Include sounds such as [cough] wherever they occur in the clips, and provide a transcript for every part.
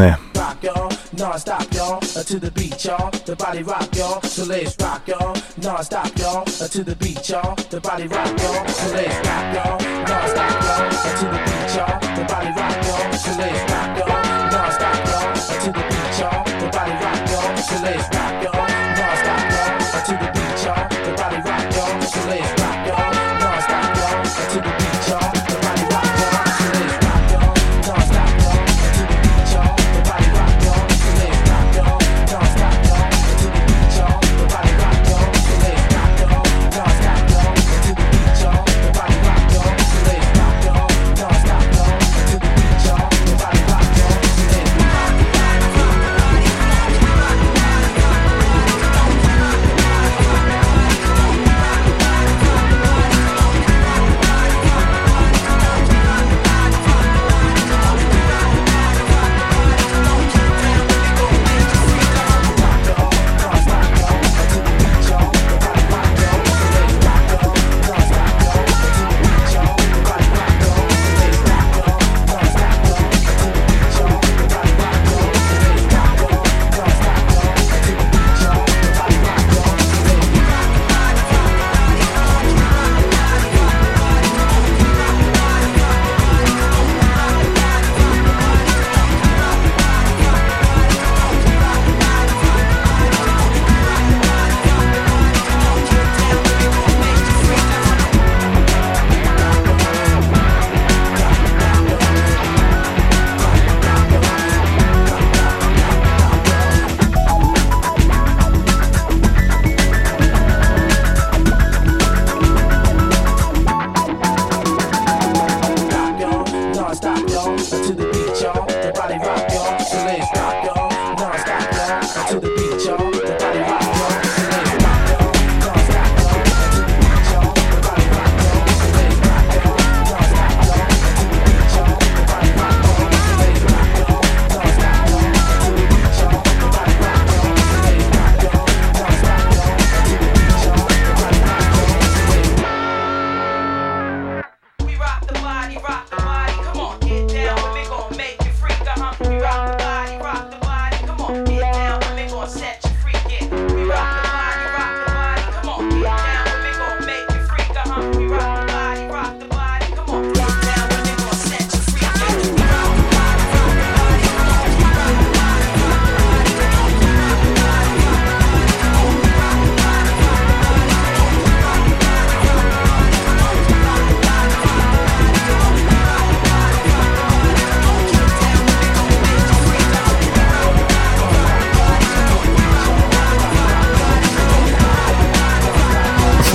on y'all, uh, to the beat, y'all. The body rock, y'all. So let's rock, y'all, non-stop, y'all, uh, to the beat, y'all. The body rock, y'all. So let's rock, y'all, non-stop, y'all, uh, to the beat, y'all. The body rock, y'all. So let's rock, y'all, non-stop, y'all, to the beat, y'all. The body rock, y'all. So let's rock, y'all, non-stop.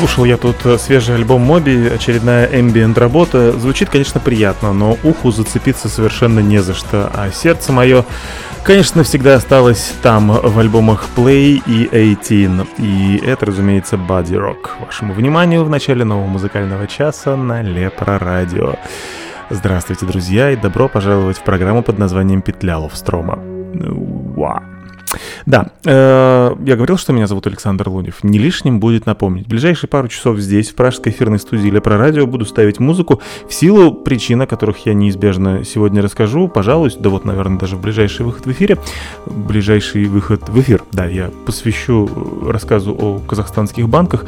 Слушал я тут э, свежий альбом Моби, очередная ambient работа. Звучит, конечно, приятно, но уху зацепиться совершенно не за что. А сердце мое, конечно, всегда осталось там, в альбомах Play и 18. И это, разумеется, Body Rock. Вашему вниманию в начале нового музыкального часа на Лепро Радио. Здравствуйте, друзья, и добро пожаловать в программу под названием «Петля Ловстрома». Вау. Да, э, я говорил, что меня зовут Александр Лунев. Не лишним будет напомнить. В ближайшие пару часов здесь, в пражской эфирной студии или про радио, буду ставить музыку в силу причин, о которых я неизбежно сегодня расскажу. Пожалуй, да вот, наверное, даже в ближайший выход в эфире. Ближайший выход в эфир, да, я посвящу рассказу о казахстанских банках.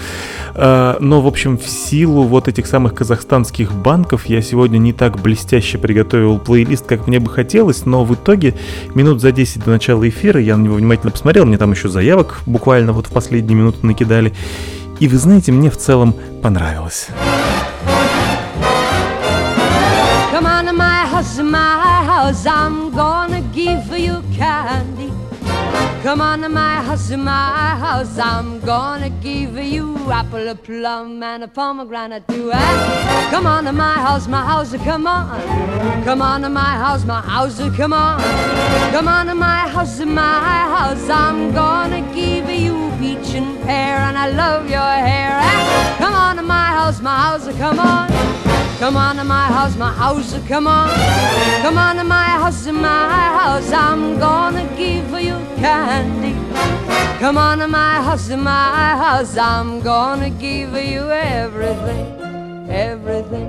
Э, но, в общем, в силу вот этих самых казахстанских банков я сегодня не так блестяще приготовил плейлист, как мне бы хотелось, но в итоге минут за 10 до начала эфира я на него внимательно посмотрел, мне там еще заявок буквально вот в последние минуты накидали. И вы знаете, мне в целом понравилось. Come on to my house, my house. I'm gonna give you apple, a plum, and a pomegranate too. Eh? Come on to my house, my house. Come on. Come on to my house, my house. Come on. Come on to my house, my house. I'm gonna give you peach and pear, and I love your hair. Eh? Come on to my house, my house. Come on. Come on to my house, my house, come on. Come on to my house, my house. I'm gonna give you candy. Come on to my house, my house. I'm gonna give you everything, everything,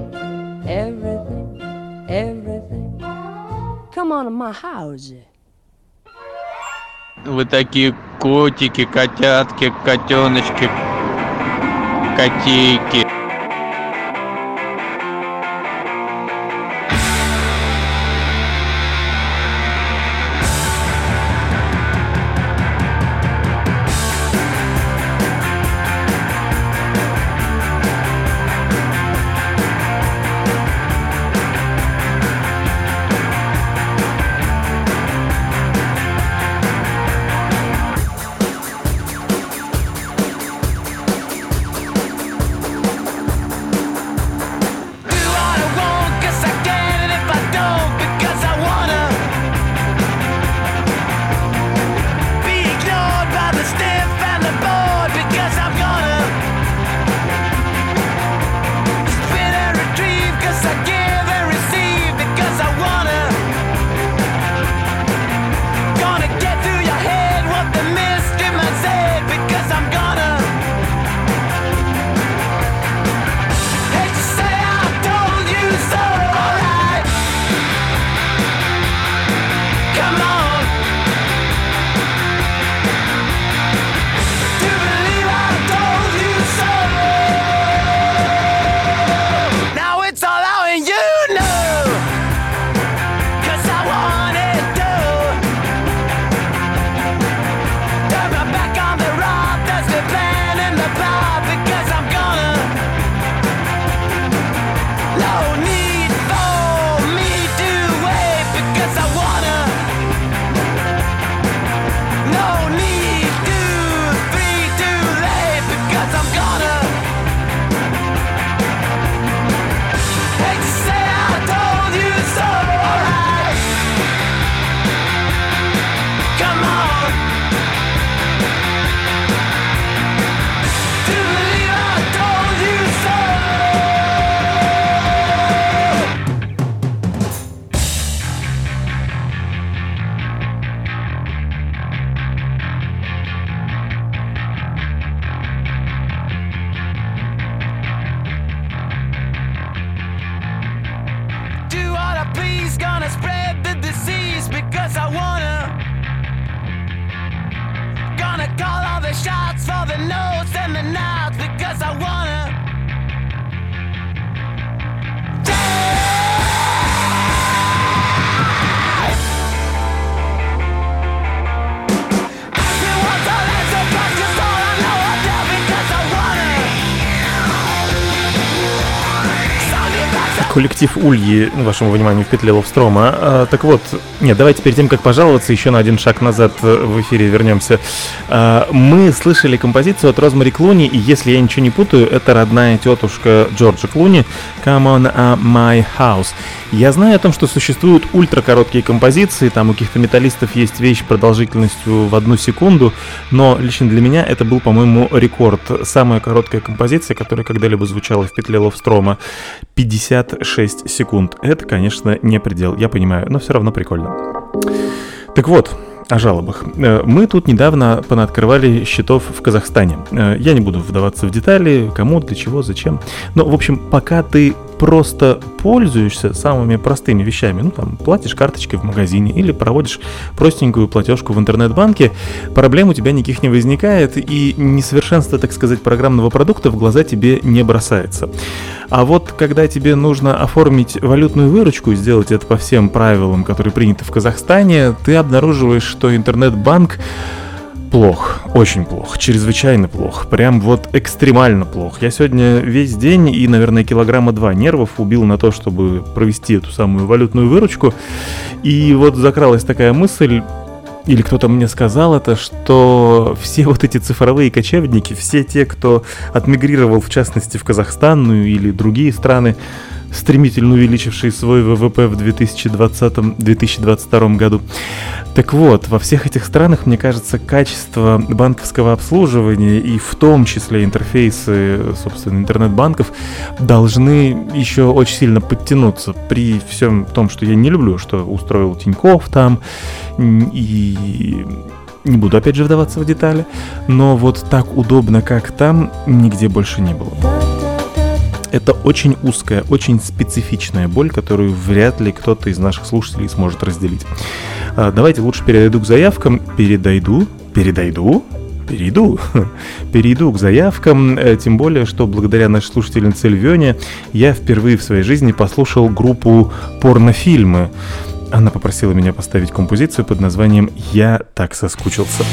everything, everything. Come on to my house. Вы такие котики, котятки, котеночки, котейки. Коллектив Ульи, вашему вниманию, в петле. А, так вот, нет, давайте перед тем, как пожаловаться, еще на один шаг назад в эфире вернемся. А, мы слышали композицию от Розмари Клуни, и если я ничего не путаю, это родная тетушка Джорджа Клуни «Come on uh, my house». Я знаю о том, что существуют ультракороткие композиции, там у каких-то металлистов есть вещь продолжительностью в одну секунду, но лично для меня это был, по-моему, рекорд. Самая короткая композиция, которая когда-либо звучала в петле Ловстрома. 56 секунд. Это, конечно, не предел, я понимаю, но все равно прикольно. Так вот, о жалобах. Э, мы тут недавно понаоткрывали счетов в Казахстане. Э, я не буду вдаваться в детали, кому, для чего, зачем. Но, в общем, пока ты просто пользуешься самыми простыми вещами, ну там платишь карточкой в магазине или проводишь простенькую платежку в интернет-банке, проблем у тебя никаких не возникает и несовершенство, так сказать, программного продукта в глаза тебе не бросается. А вот когда тебе нужно оформить валютную выручку и сделать это по всем правилам, которые приняты в Казахстане, ты обнаруживаешь, что интернет-банк плох, очень плох, чрезвычайно плох, прям вот экстремально плох. Я сегодня весь день и, наверное, килограмма два нервов убил на то, чтобы провести эту самую валютную выручку. И вот закралась такая мысль, или кто-то мне сказал это, что все вот эти цифровые кочевники, все те, кто отмигрировал, в частности, в Казахстан, ну или другие страны, стремительно увеличивший свой ВВП в 2020-2022 году. Так вот, во всех этих странах, мне кажется, качество банковского обслуживания и в том числе интерфейсы, собственно, интернет-банков должны еще очень сильно подтянуться при всем том, что я не люблю, что устроил Тиньков там и не буду опять же вдаваться в детали, но вот так удобно, как там, нигде больше не было это очень узкая, очень специфичная боль, которую вряд ли кто-то из наших слушателей сможет разделить. А, давайте лучше перейду к заявкам. Передойду, передойду, перейду. [laughs] перейду к заявкам, э, тем более, что благодаря нашей слушательнице Львене я впервые в своей жизни послушал группу «Порнофильмы». Она попросила меня поставить композицию под названием «Я так соскучился».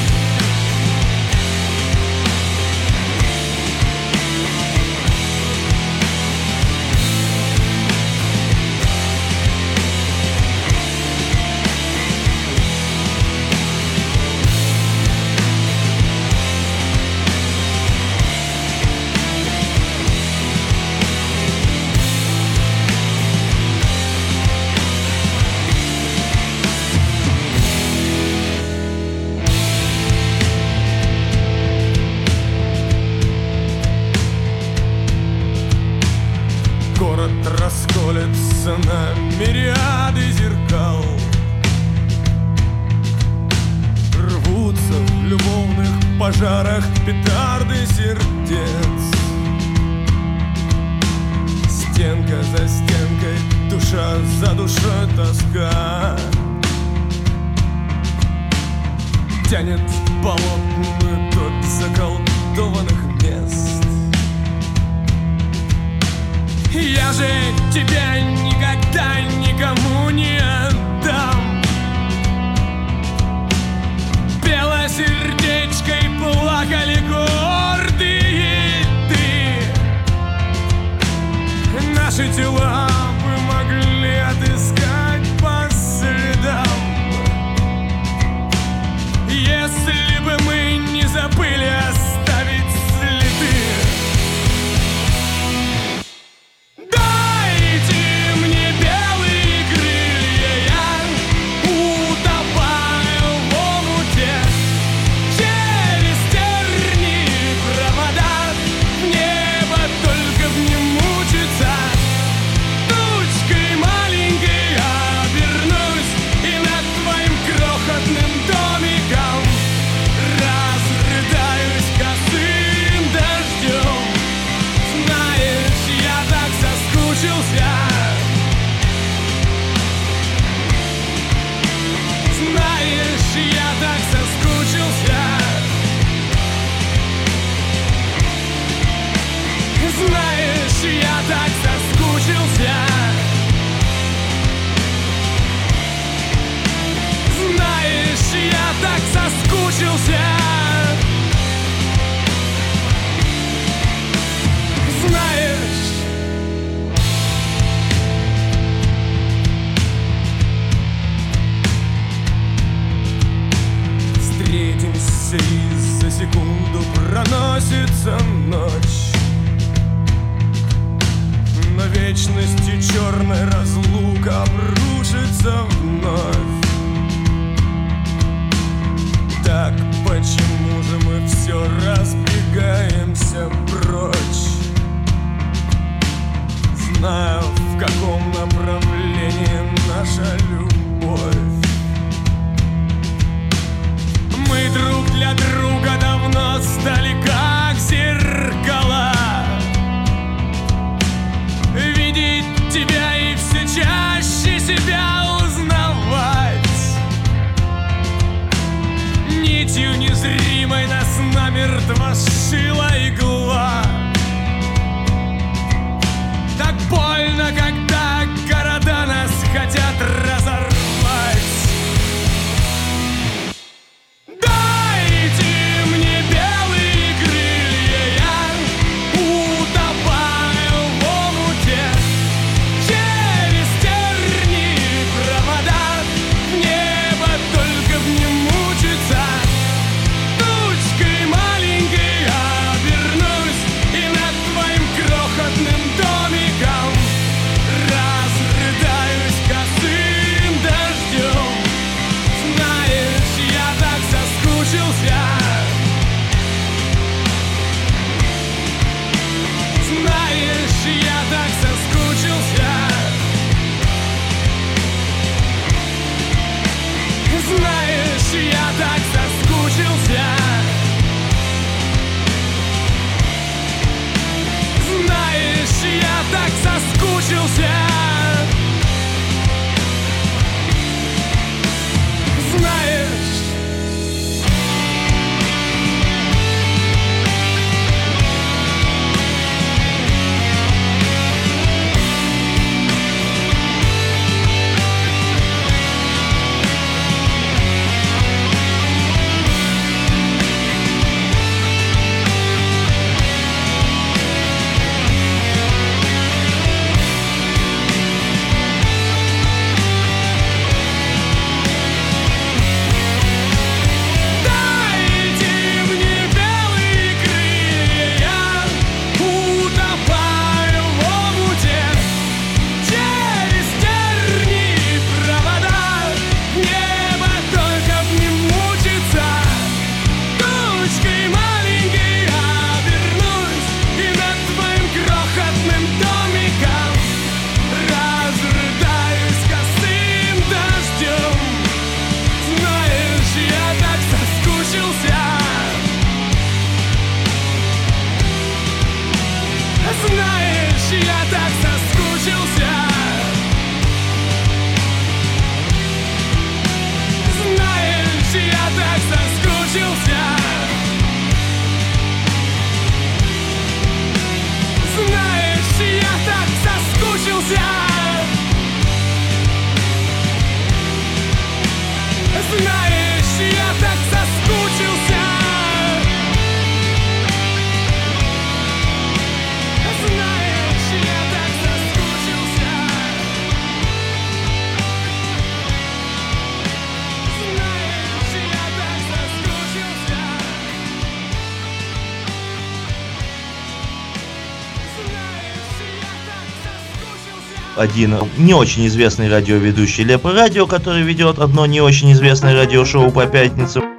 Один не очень известный радиоведущий Лепа Радио, который ведет одно не очень известное радиошоу по пятницам.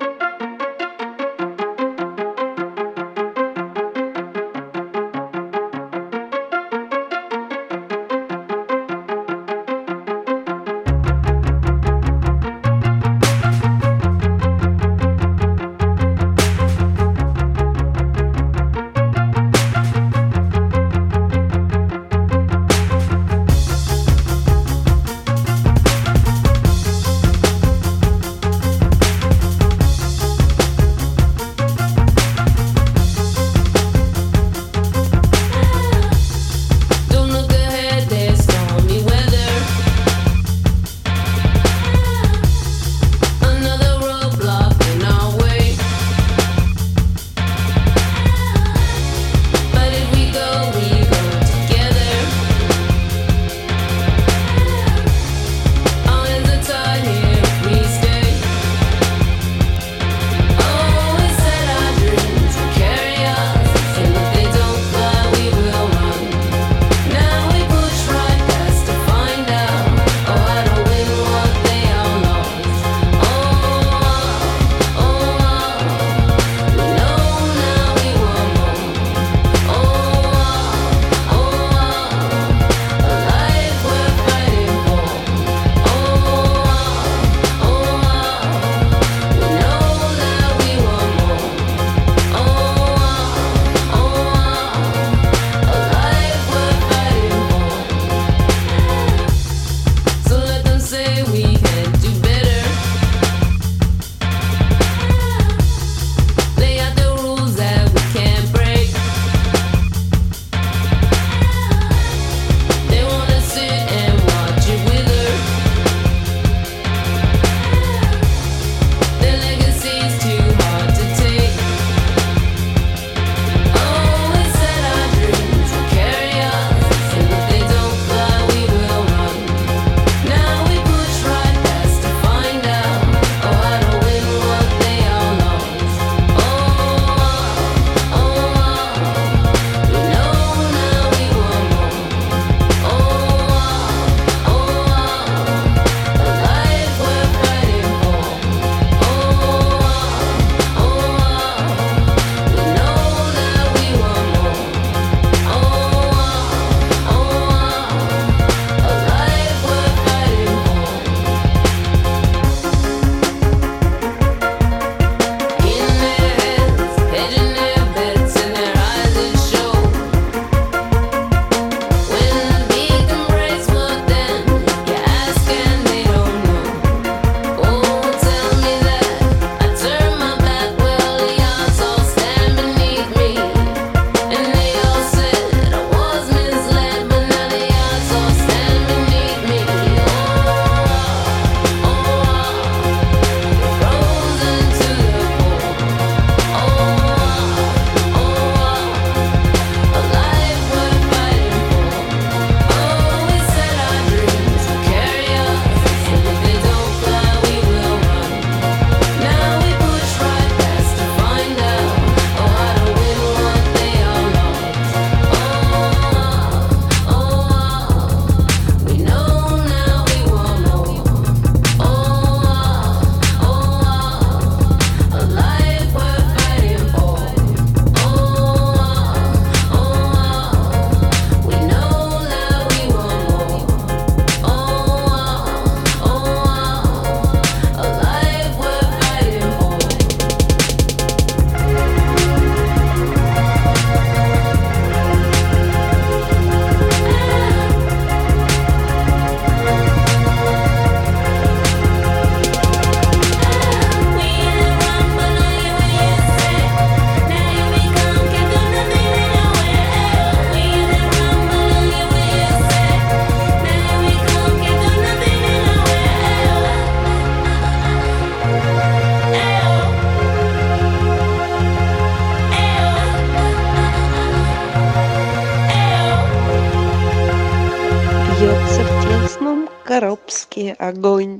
are going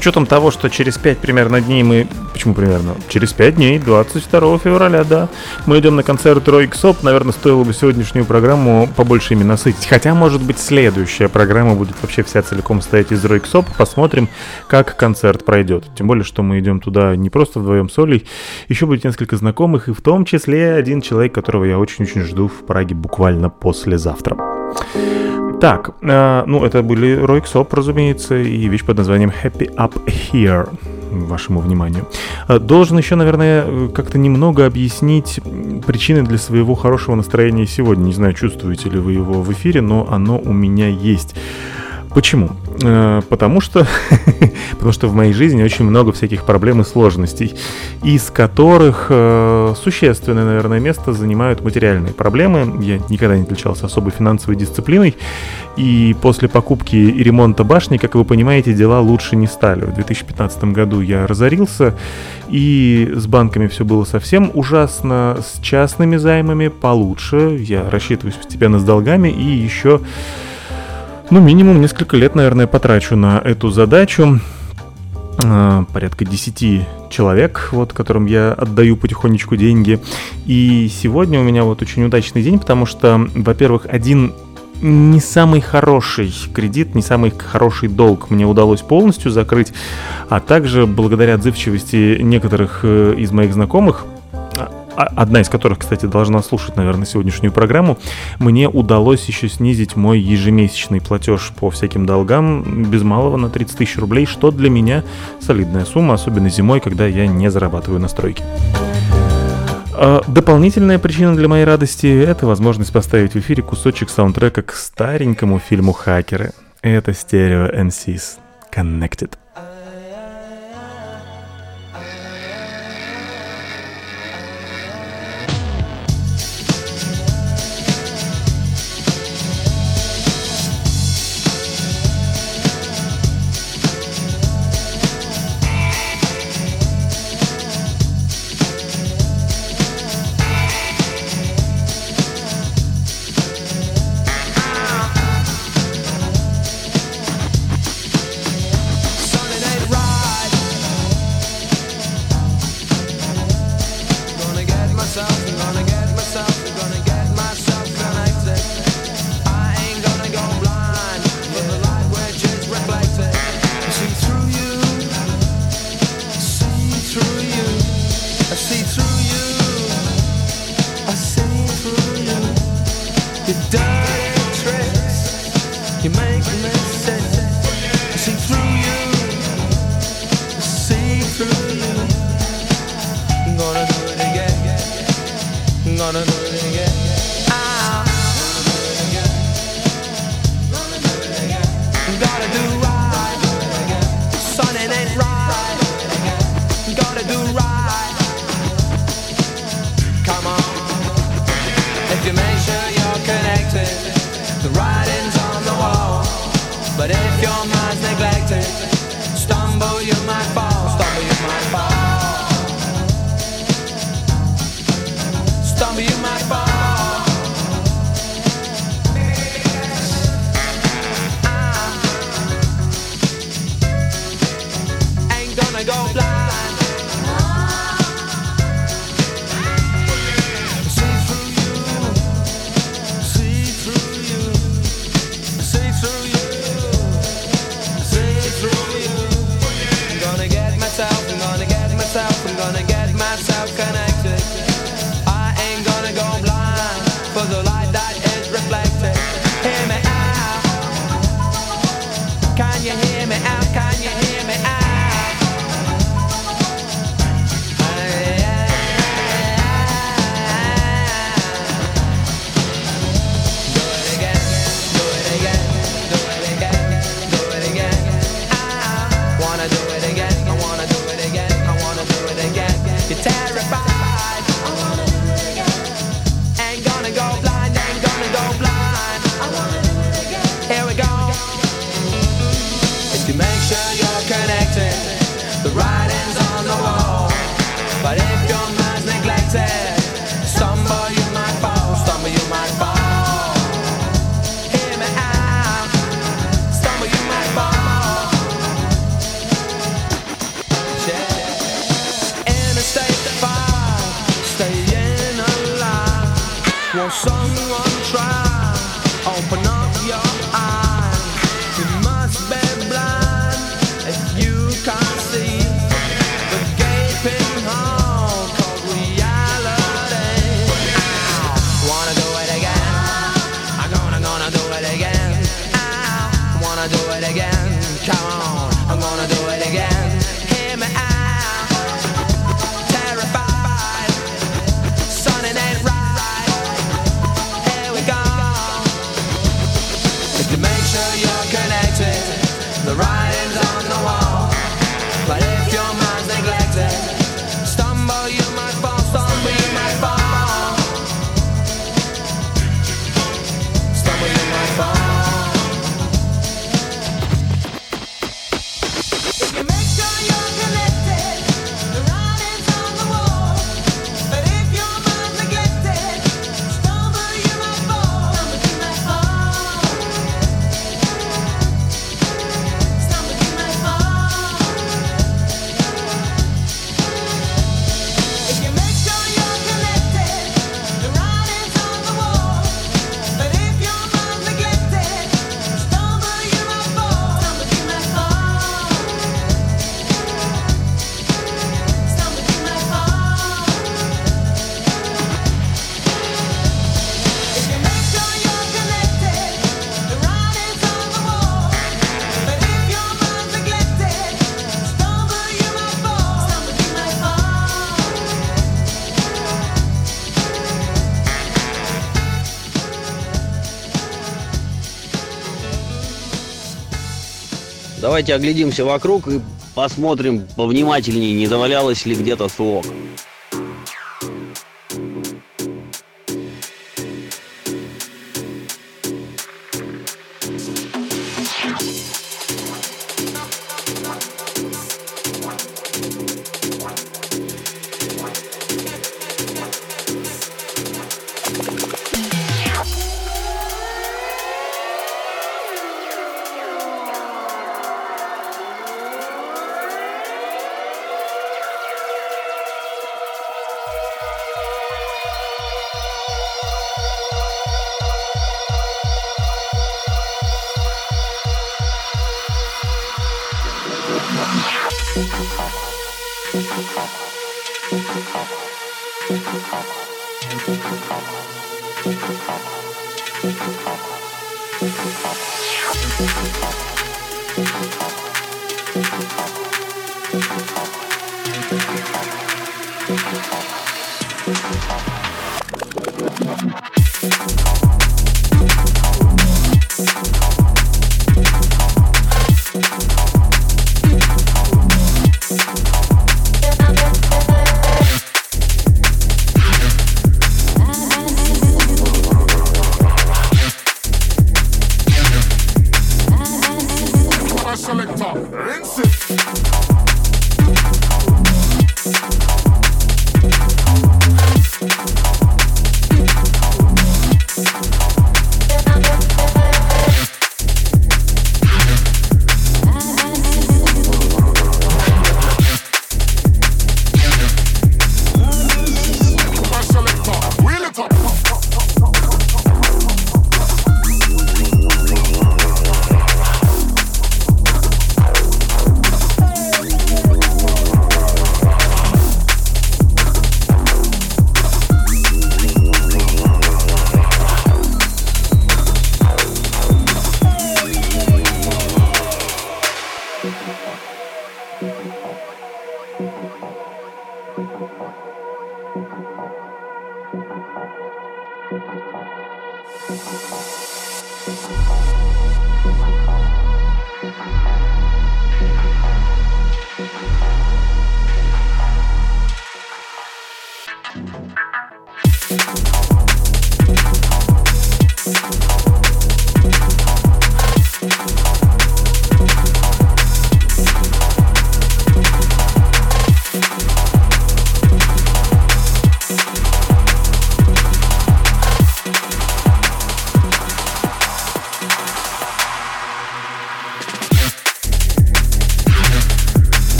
учетом того, что через 5 примерно дней мы... Почему примерно? Через 5 дней, 22 февраля, да. Мы идем на концерт Рой Соп. Наверное, стоило бы сегодняшнюю программу побольше ими насытить. Хотя, может быть, следующая программа будет вообще вся целиком стоять из Рой Соп. Посмотрим, как концерт пройдет. Тем более, что мы идем туда не просто вдвоем с Олей. Еще будет несколько знакомых, и в том числе один человек, которого я очень-очень жду в Праге буквально послезавтра. Так, э, ну это были Рой Ксоп, разумеется, и вещь под названием Happy Up Here, вашему вниманию. Э, Должен еще, наверное, как-то немного объяснить причины для своего хорошего настроения сегодня. Не знаю, чувствуете ли вы его в эфире, но оно у меня есть. Почему? Э, Потому что, [laughs] потому что в моей жизни очень много всяких проблем и сложностей, из которых э, существенное, наверное, место занимают материальные проблемы. Я никогда не отличался особой финансовой дисциплиной, и после покупки и ремонта башни, как вы понимаете, дела лучше не стали. В 2015 году я разорился, и с банками все было совсем ужасно, с частными займами получше. Я рассчитываюсь постепенно с долгами, и еще ну, минимум несколько лет, наверное, потрачу на эту задачу. А, Порядка 10 человек, вот, которым я отдаю потихонечку деньги. И сегодня у меня вот очень удачный день, потому что, во-первых, один не самый хороший кредит, не самый хороший долг мне удалось полностью закрыть, а также благодаря отзывчивости некоторых э, из моих знакомых, одна из которых, кстати, должна слушать, наверное, сегодняшнюю программу, мне удалось еще снизить мой ежемесячный платеж по всяким долгам без малого на 30 тысяч рублей, что для меня солидная сумма, особенно зимой, когда я не зарабатываю на стройке. А, Дополнительная причина для моей радости – это возможность поставить в эфире кусочек саундтрека к старенькому фильму «Хакеры». Это Stereo NC's Connected. Pinocchio. I давайте оглядимся вокруг и посмотрим повнимательнее, не завалялось ли где-то сок.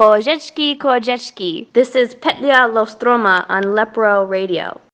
Bożeczki Korzeczki. This is Petlia Lostroma on Lepro Radio.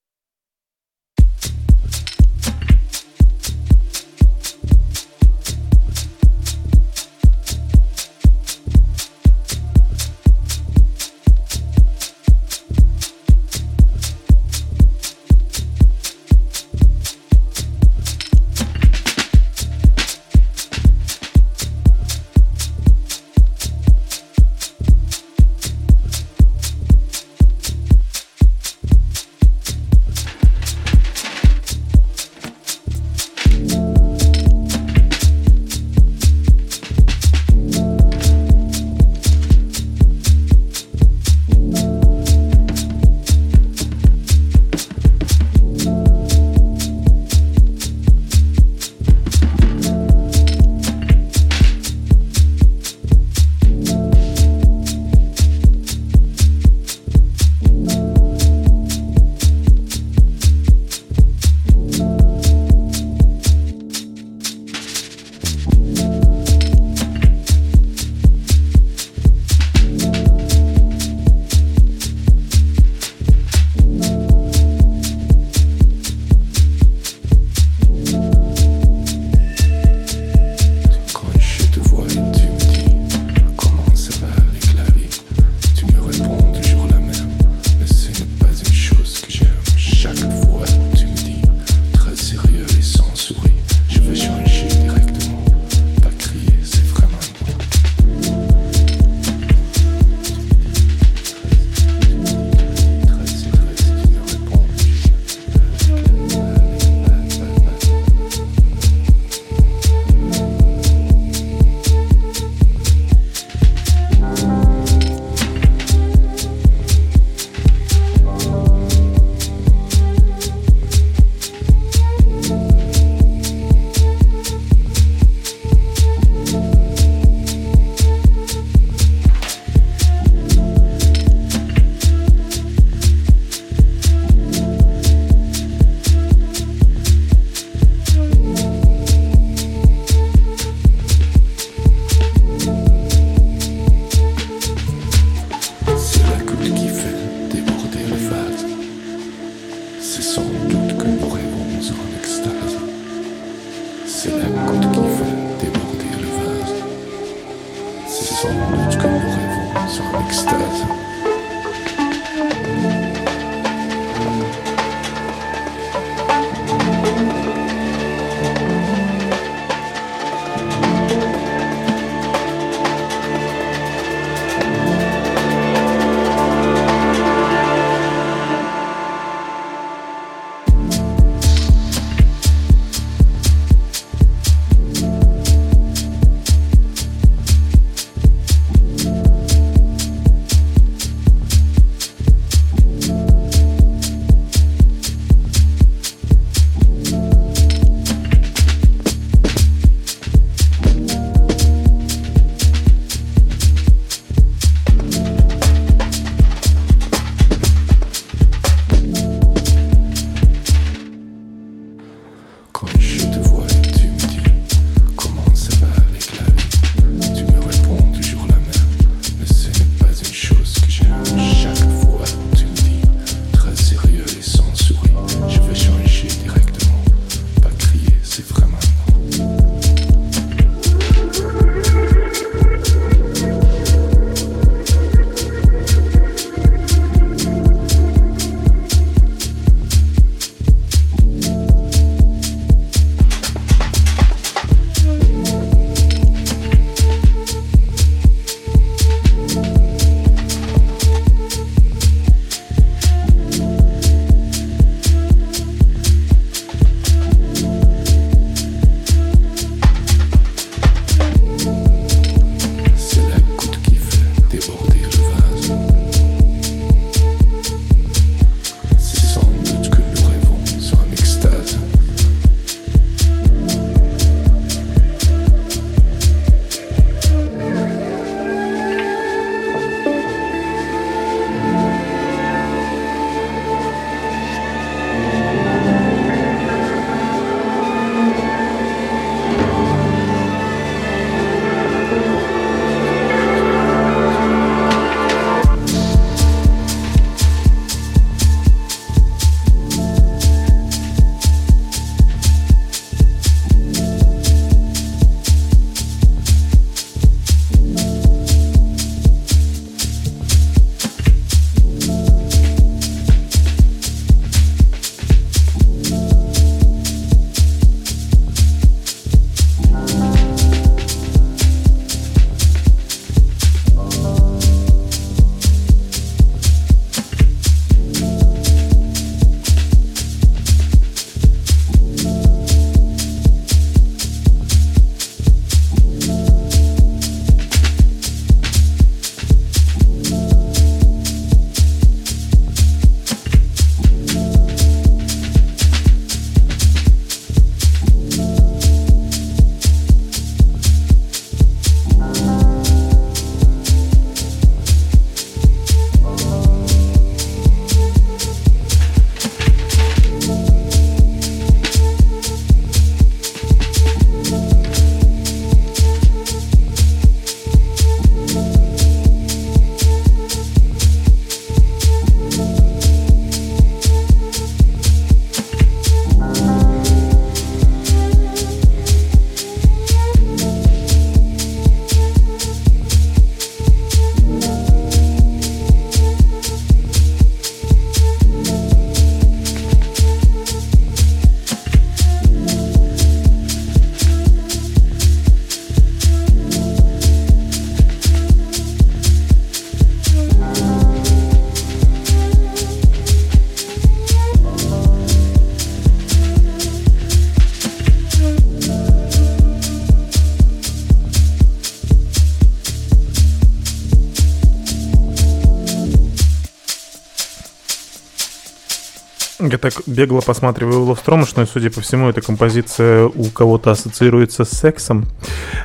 Я так бегло посматриваю Ловстромыш, но, судя по всему, эта композиция у кого-то ассоциируется с сексом.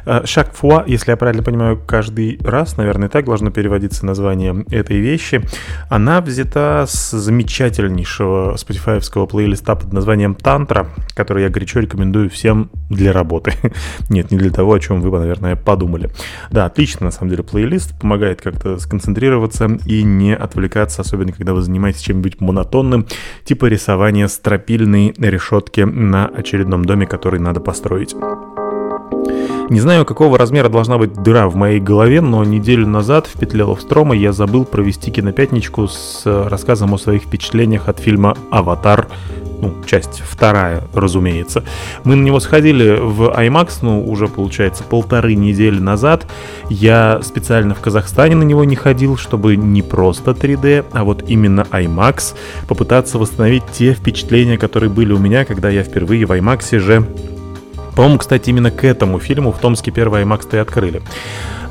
Э, Шак фуа, если я правильно понимаю, каждый раз, наверное, так должно переводиться название этой вещи. Она взята с замечательнейшего спотифаевского плейлиста под названием «Тантра», который я горячо рекомендую всем для работы. [laughs] Нет, не для того, о чем вы, наверное, подумали. Да, отлично, на самом деле, плейлист помогает как-то сконцентрироваться и не отвлекаться, особенно когда вы занимаетесь чем-нибудь монотонным, типа рисования стропильной решетки на очередном доме, который надо построить. Не знаю, какого размера должна быть дыра в моей голове, но неделю назад в петле Ловстрома я забыл провести кинопятничку с рассказом о своих впечатлениях от фильма «Аватар ну, часть вторая, разумеется. Мы на него сходили в IMAX, ну, уже, получается, полторы недели назад. Я специально в Казахстане на него не ходил, чтобы не просто 3D, а вот именно IMAX, попытаться восстановить те впечатления, которые были у меня, когда я впервые в IMAX же по-моему, кстати, именно к этому фильму в Томске первый IMAX-то и открыли.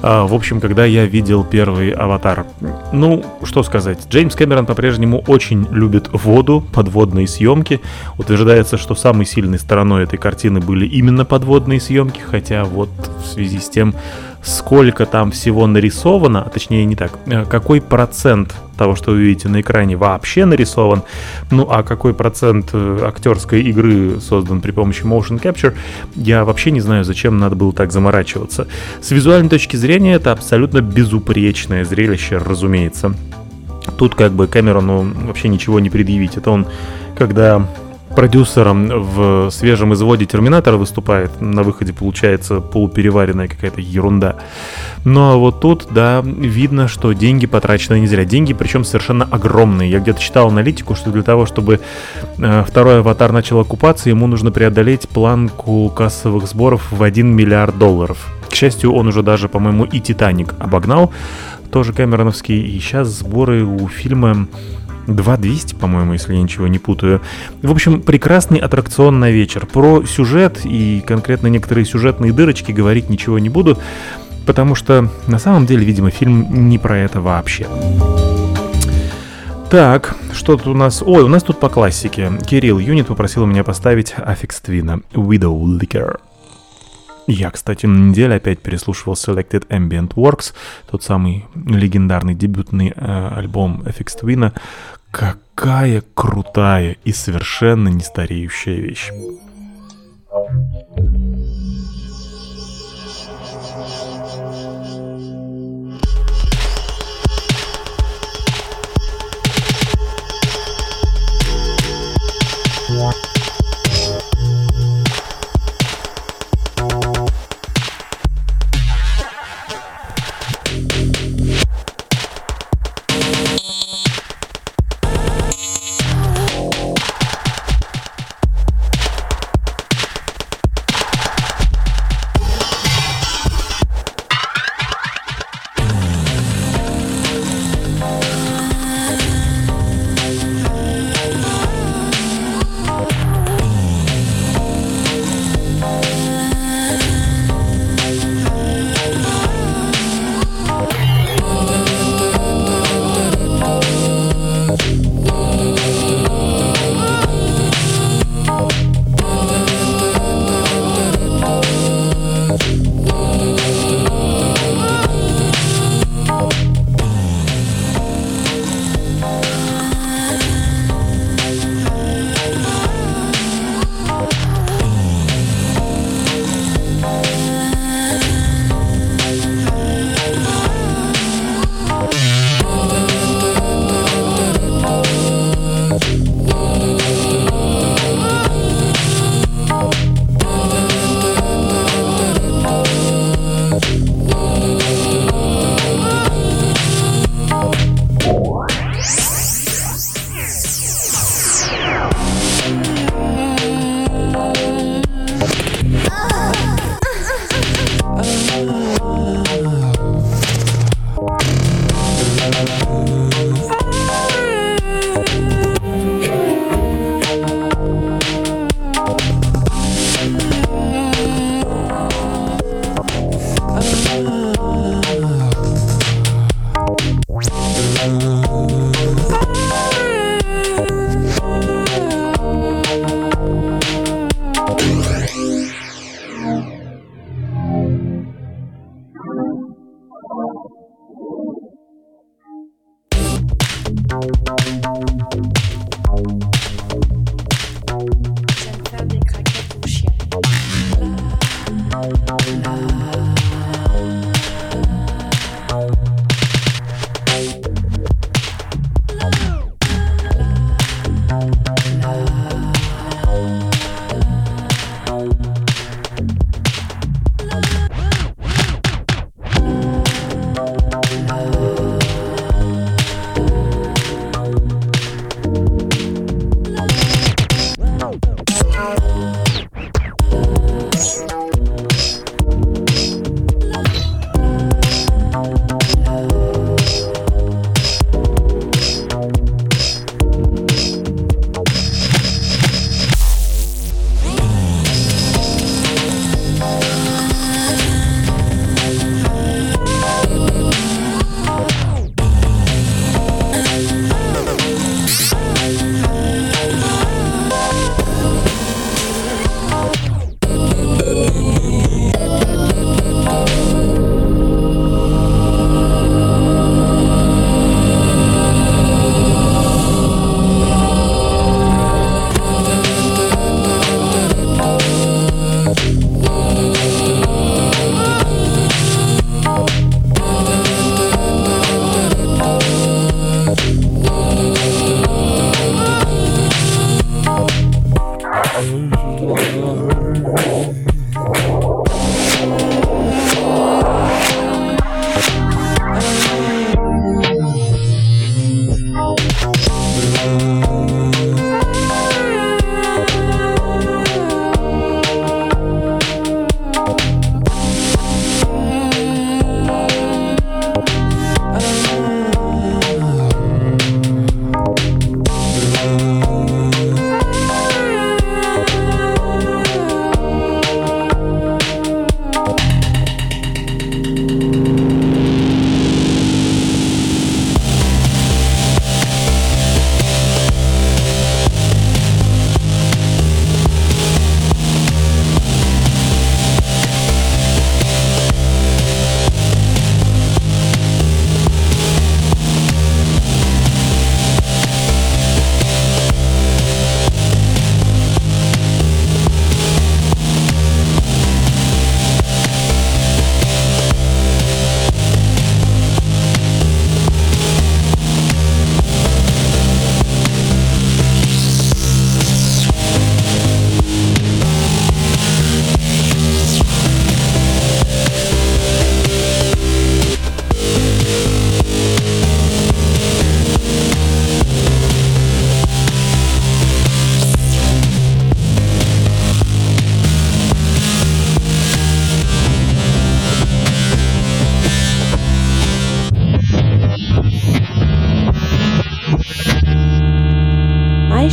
А, в общем, когда я видел первый «Аватар». Ну, что сказать, Джеймс Кэмерон по-прежнему очень любит воду, подводные съемки. Утверждается, что самой сильной стороной этой картины были именно подводные съемки, хотя вот в связи с тем, сколько там всего нарисовано, а точнее не так, э, какой процент того, что вы видите на экране, вообще нарисован, ну а какой процент э, актерской игры создан при помощи motion capture, я вообще не знаю, зачем надо было так заморачиваться. С визуальной точки зрения это абсолютно безупречное зрелище, разумеется. Тут как бы Кэмерону вообще ничего не предъявить. Это он, когда продюсером в свежем изводе Терминатора выступает. На выходе получается полупереваренная какая-то ерунда. Но вот тут, да, видно, что деньги потрачены не зря. Деньги, причем совершенно огромные. Я где-то читал аналитику, что для того, чтобы э, второй аватар начал оккупаться, ему нужно преодолеть планку кассовых сборов в 1 миллиард долларов. К счастью, он уже даже, по-моему, и Титаник обогнал, тоже Кэмероновский. И сейчас сборы у фильма 2200, по-моему, если я ничего не путаю. В общем, прекрасный аттракцион на вечер. Про сюжет и конкретно некоторые сюжетные дырочки говорить ничего не буду, потому что на самом деле, видимо, фильм не про это вообще. Так, что тут у нас? Ой, у нас тут по классике. Кирилл Юнит попросил меня поставить Affix Twin Widow Liquor. Я, кстати, на неделе опять переслушивал Selected Ambient Works, тот самый легендарный дебютный э, альбом FX Twin. Какая крутая и совершенно не стареющая вещь.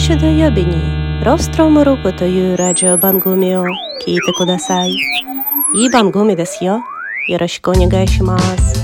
シュド呼びにロストロモロポというラジオ番組を聞いてください。いい番組ですよ。よろしくお願いします。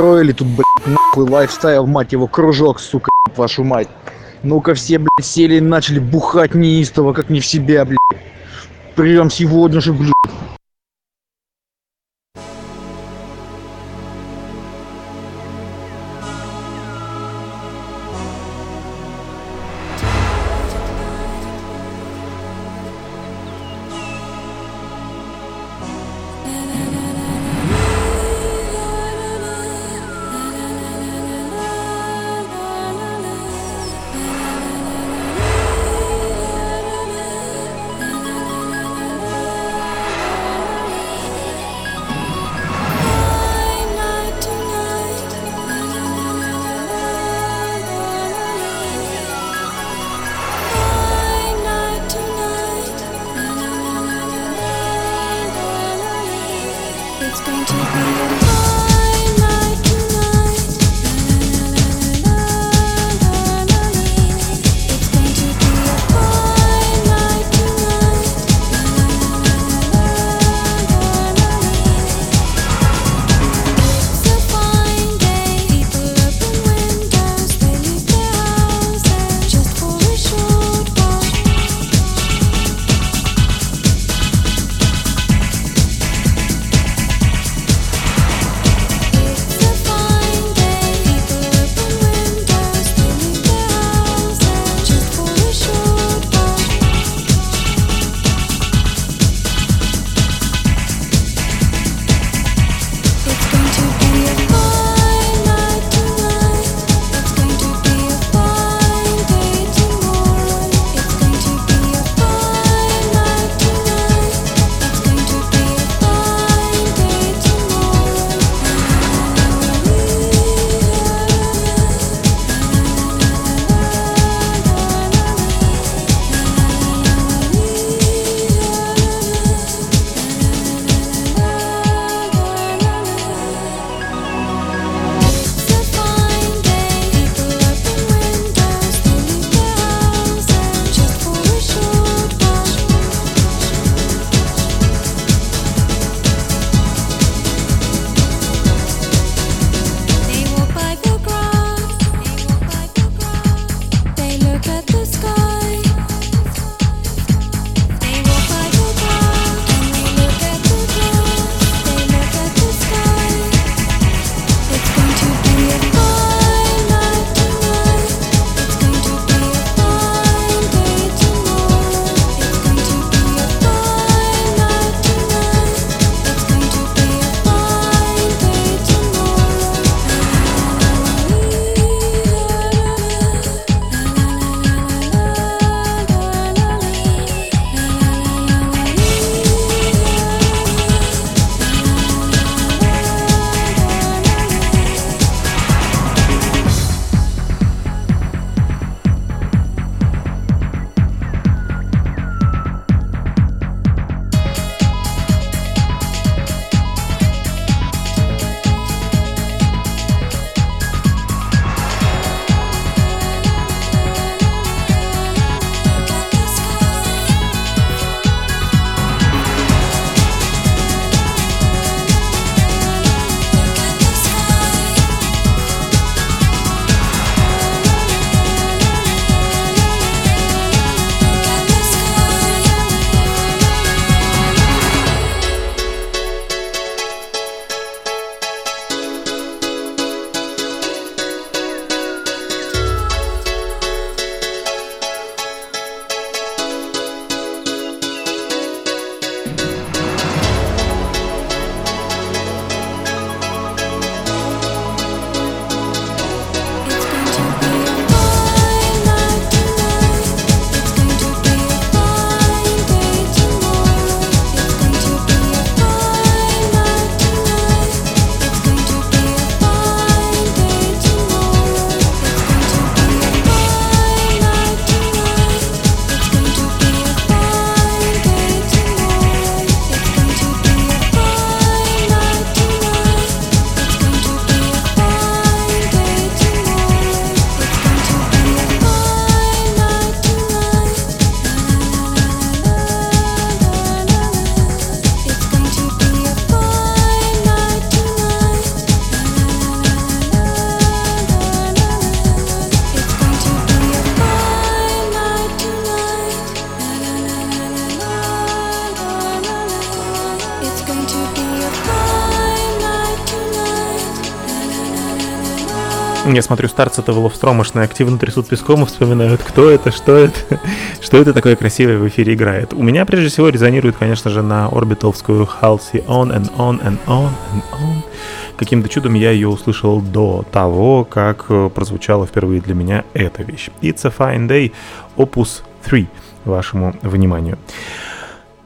устроили тут, блядь, нахуй, лайфстайл, мать его, кружок, сука, блядь, вашу мать. Ну-ка все, блядь, сели и начали бухать неистово, как не в себя, блядь. Прям сегодня же, блядь, Я смотрю, старцы этого Ловстромошные активно трясут песком и вспоминают, кто это, что это, [laughs] что это такое красивое в эфире играет. У меня прежде всего резонирует, конечно же, на орбитовскую Halsey On and On and On and On. Каким-то чудом я ее услышал до того, как э, прозвучала впервые для меня эта вещь. It's a Fine Day, Opus 3, вашему вниманию.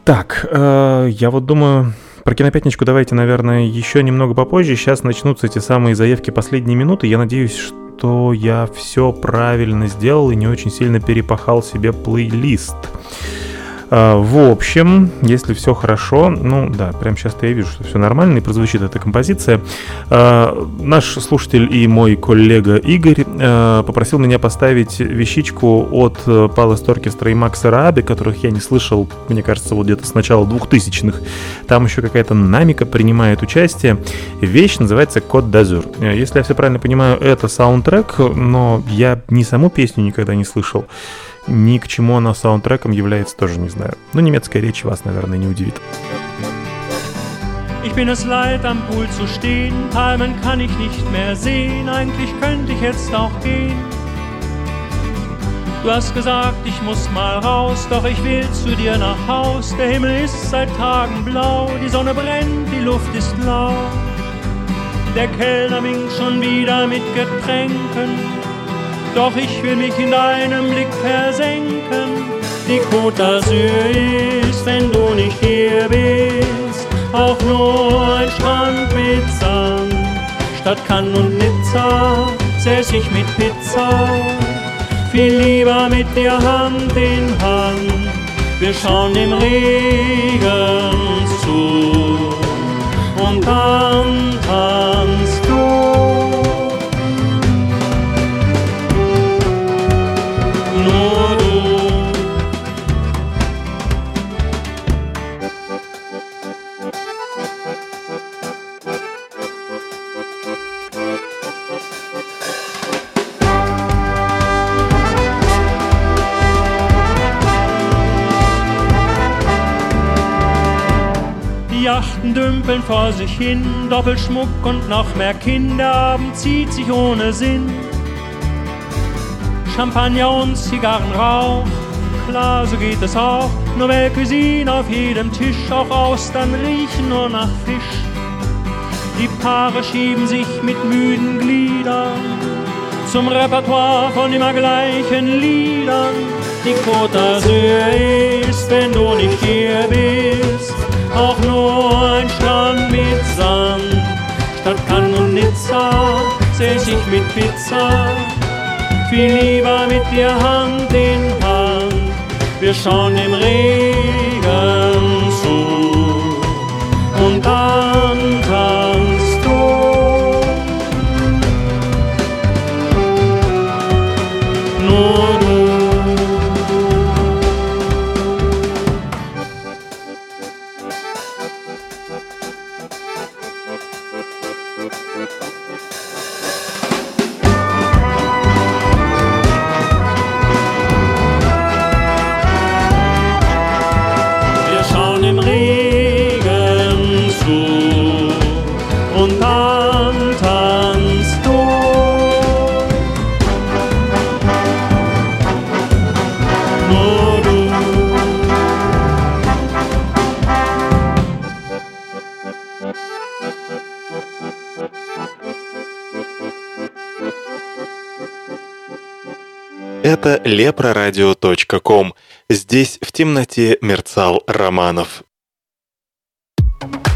Так, э, я вот думаю, про кинопятничку давайте, наверное, еще немного попозже. Сейчас начнутся эти самые заявки последние минуты. Я надеюсь, что я все правильно сделал и не очень сильно перепахал себе плейлист. А, В общем, если все хорошо, ну да, прямо сейчас я вижу, что все нормально и прозвучит эта композиция. А, Наш слушатель и мой коллега Игорь а, попросил меня поставить вещичку от э, Пала Сторкестра и Макса Рааби, которых я не слышал, мне кажется, вот где-то с начала 2000-х. Там еще какая-то Намика принимает участие. Вещь называется Код Дазур. Э, Если я все правильно понимаю, это саундтрек, но я ни саму песню никогда не слышал. Ни к чему она саундтреком является, тоже не знаю. Но немецкая речь вас, наверное, не удивит. Ich bin es leid, am Pool zu stehen. Palmen kann ich nicht mehr sehen. Eigentlich könnte ich jetzt auch gehen. Du hast gesagt, ich muss mal raus, doch ich will zu dir nach Haus. Der Himmel ist seit Tagen blau, die Sonne brennt, die Luft ist lau. Der Kellner winkt schon wieder mit Getränken, doch ich will mich in deinem Blick versenken. Die Côte d'Azur ist, wenn du nicht hier bist, auch nur ein Strand mit Sand. Statt Cannes und Nizza säß ich mit Pizza, viel lieber mit dir Hand in Hand. Wir schauen dem Regen zu und dann tanzt Die Yachten dümpeln vor sich hin, Doppelschmuck und noch mehr Kinderabend zieht sich ohne Sinn. Champagner und Zigarrenrauch, klar, so geht es auch. Nouvelle Cuisine auf jedem Tisch, auch Austern riechen nur nach Fisch. Die Paare schieben sich mit müden Gliedern zum Repertoire von immer gleichen Liedern. Die Côte d'Azur ist, wenn du nicht hier bist, auch nur ein Strand mit Sand. Statt Cannes Nizza säß ich mit Pizza, viel lieber mit dir Hand in Hand. Wir schauen dem Regen Это лепрорадио.ком. Здесь в темноте мерцал Романов. в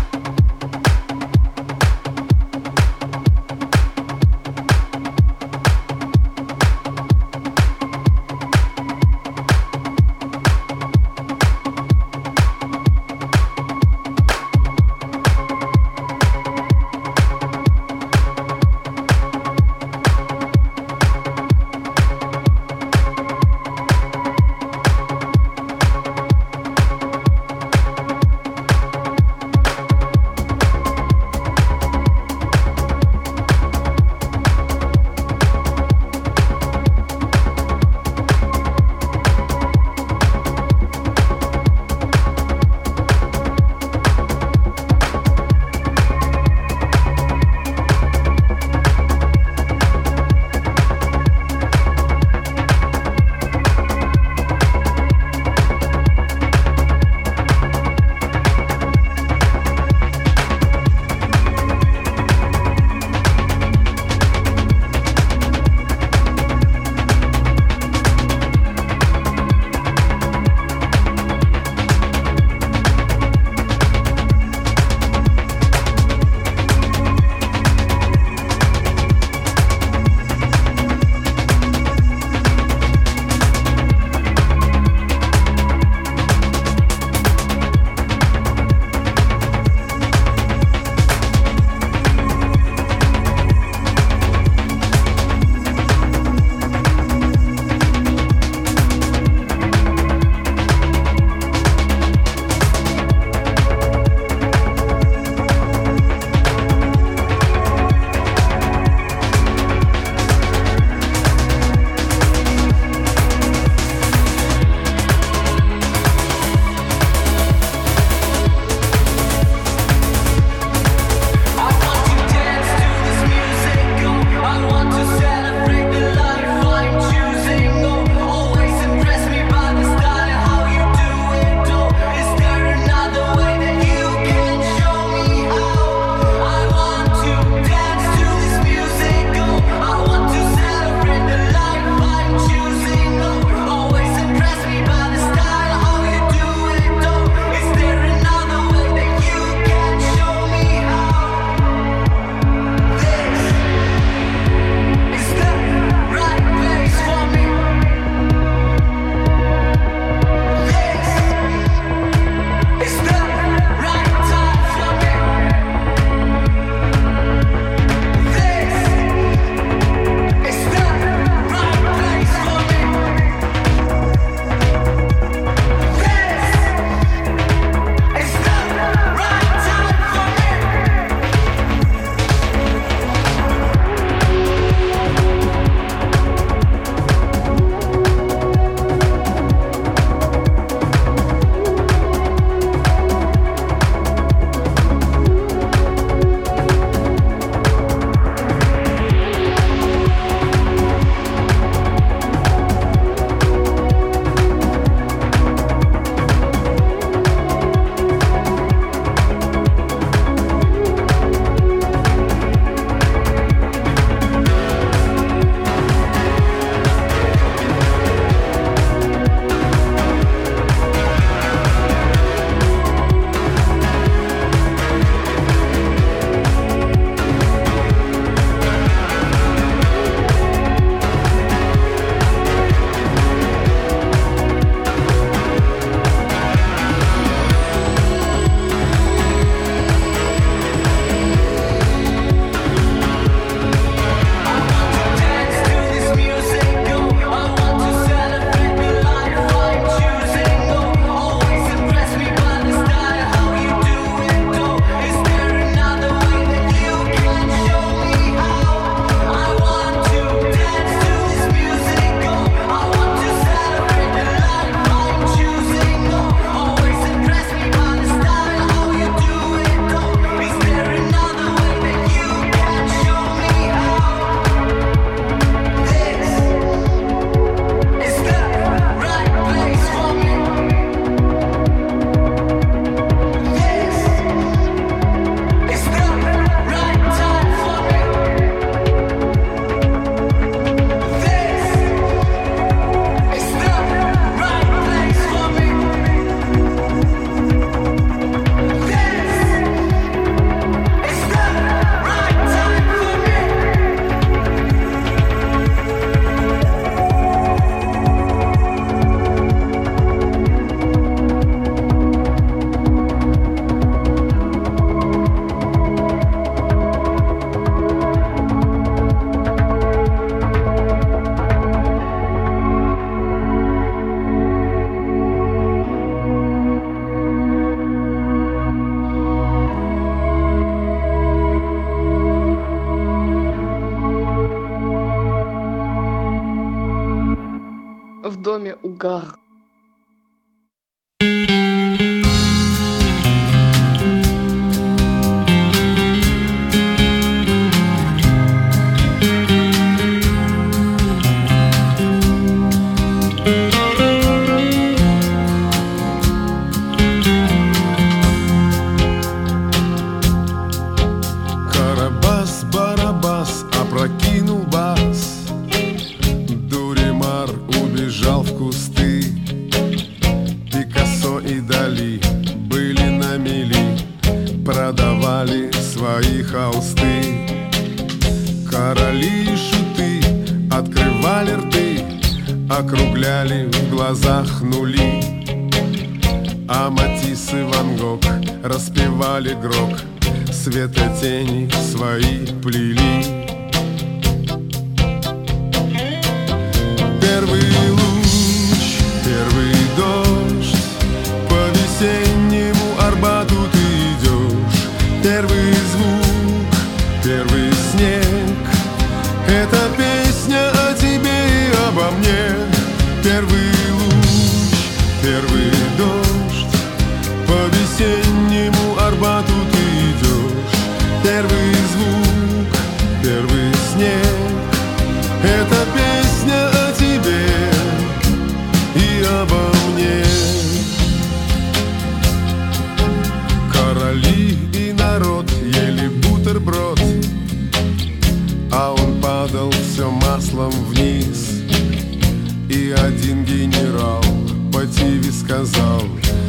И один генерал по ТВ сказал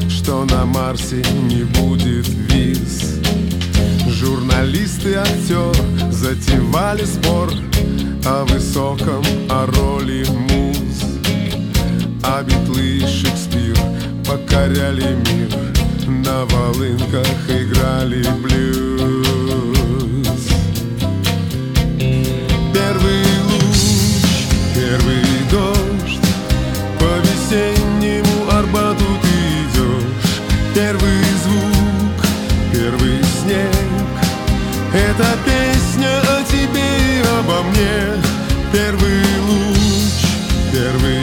Что на Марсе не будет виз. Журналист и актер затевали спор О высоком, о роли муз. А Битлы и Шекспир покоряли мир. На волынках играли блюз. Первый луч, первый дождь Арбату ты идешь. Первый звук, первый снег. Это песня о тебе и обо мне. Первый луч, первый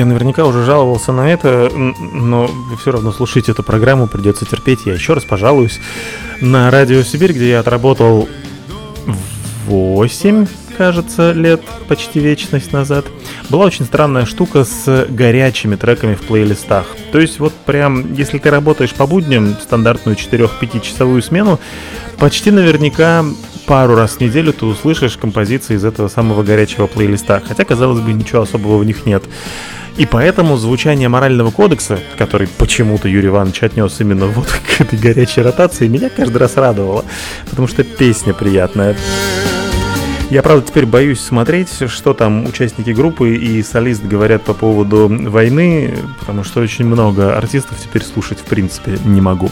Я наверняка уже жаловался на это, но все равно слушайте эту программу, придется терпеть. Я еще раз пожалуюсь на Радио Сибирь, где я отработал 8, кажется, лет, почти вечность назад. Была очень странная штука с горячими треками в плейлистах. То есть вот прям, если ты работаешь по будням, стандартную 4-5 часовую смену, почти наверняка пару раз в неделю ты услышишь композиции из этого самого горячего плейлиста. Хотя, казалось бы, ничего особого в них нет. И поэтому звучание морального кодекса, который почему-то Юрий Иванович отнес именно вот к этой горячей ротации, меня каждый раз радовало. Потому что песня приятная. Я, правда, теперь боюсь смотреть, что там участники группы и солист говорят по поводу войны, потому что очень много артистов теперь слушать в принципе не могу.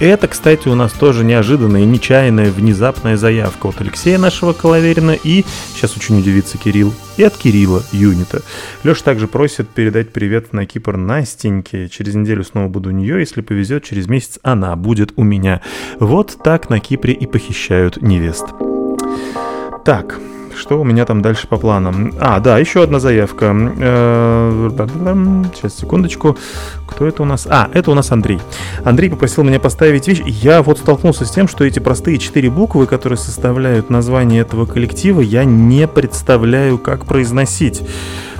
Это, кстати, у нас тоже неожиданная, нечаянная, внезапная заявка от Алексея нашего Коловерина и, сейчас очень удивится Кирилл, и от Кирилла Юнита. Леша также просит передать привет на Кипр Настеньке. Через неделю снова буду у нее, если повезет, через месяц она будет у меня. Вот так на Кипре и похищают невест. Так, что у меня там дальше по планам? А, да, еще одна заявка. Э, Сейчас, секундочку. Кто это у нас? А, это у нас Андрей. Андрей попросил меня поставить вещь. Я вот столкнулся с тем, что эти простые четыре буквы, которые составляют название этого коллектива, я не представляю, как произносить.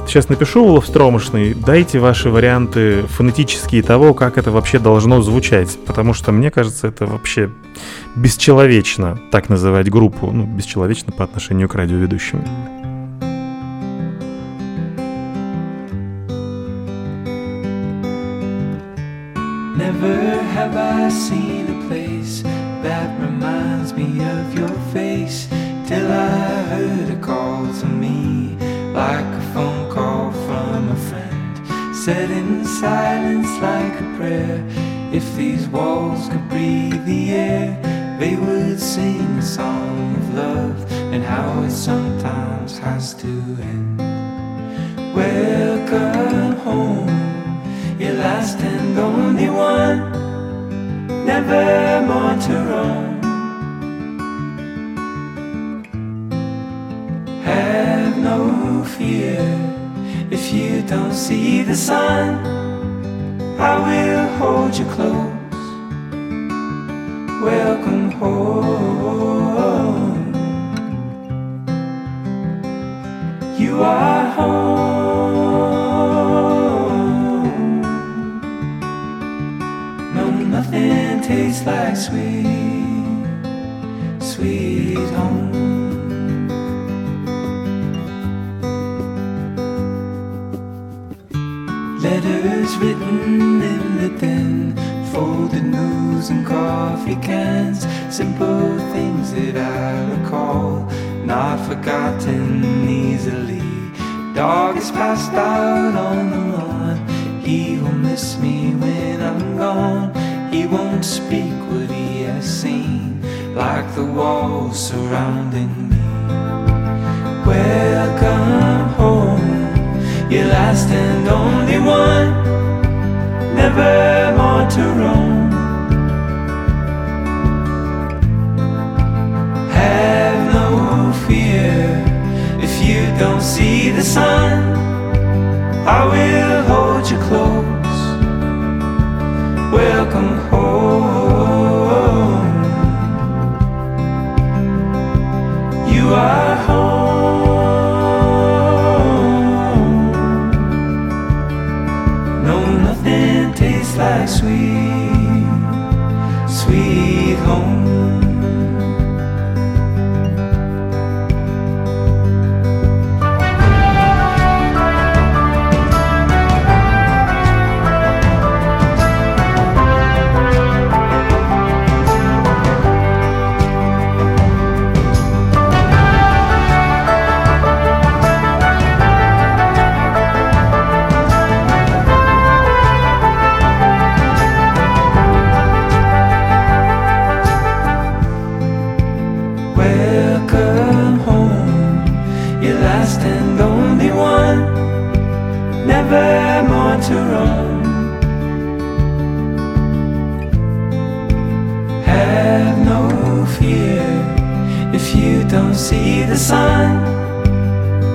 Сейчас напишу в Ловстромышный, дайте ваши варианты фонетические того, как это вообще должно звучать, потому что мне кажется, это вообще бесчеловечно так называть группу, ну, бесчеловечно по отношению к радиоведущим. Never have I seen a place that reminds me of your face. Till I heard a call to me, like a phone said in silence like a prayer. If these walls could breathe the air, they would sing a song of love and how it sometimes has to end. Welcome home, your last and only one, never more to roam. Have no fear if you don't see the sun. I will hold you close. Welcome home. You are home. No, nothing tastes like sweet, sweet home. Letters written in the den, folded news and coffee cans, simple things that I recall, not forgotten easily. Dog is passed out on the lawn, he will miss me when I'm gone. He won't speak what he has seen, like the walls surrounding me. Welcome your last and only one, never more to roam. Have no fear if you don't see the sun. I will hold you close. Welcome home. You are sun.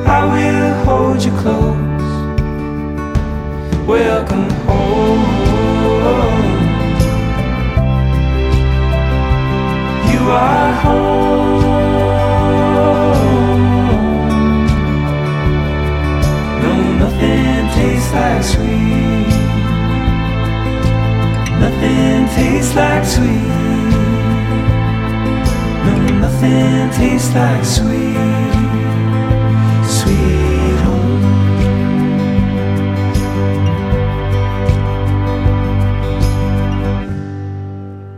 I will hold you close. Welcome home. You are home. No, nothing tastes like sweet. Nothing tastes like sweet. No, nothing tastes like sweet. Sweet home.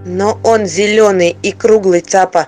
Но он зеленый и круглый цапа.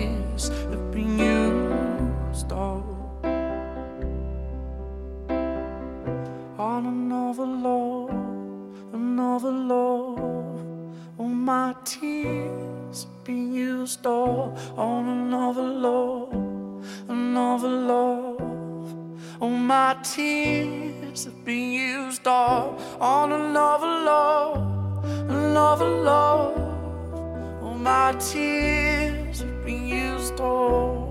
another love, another love. All my tears been used up on another love, another love. my tears been used all on another love, another love. All my tears been used all.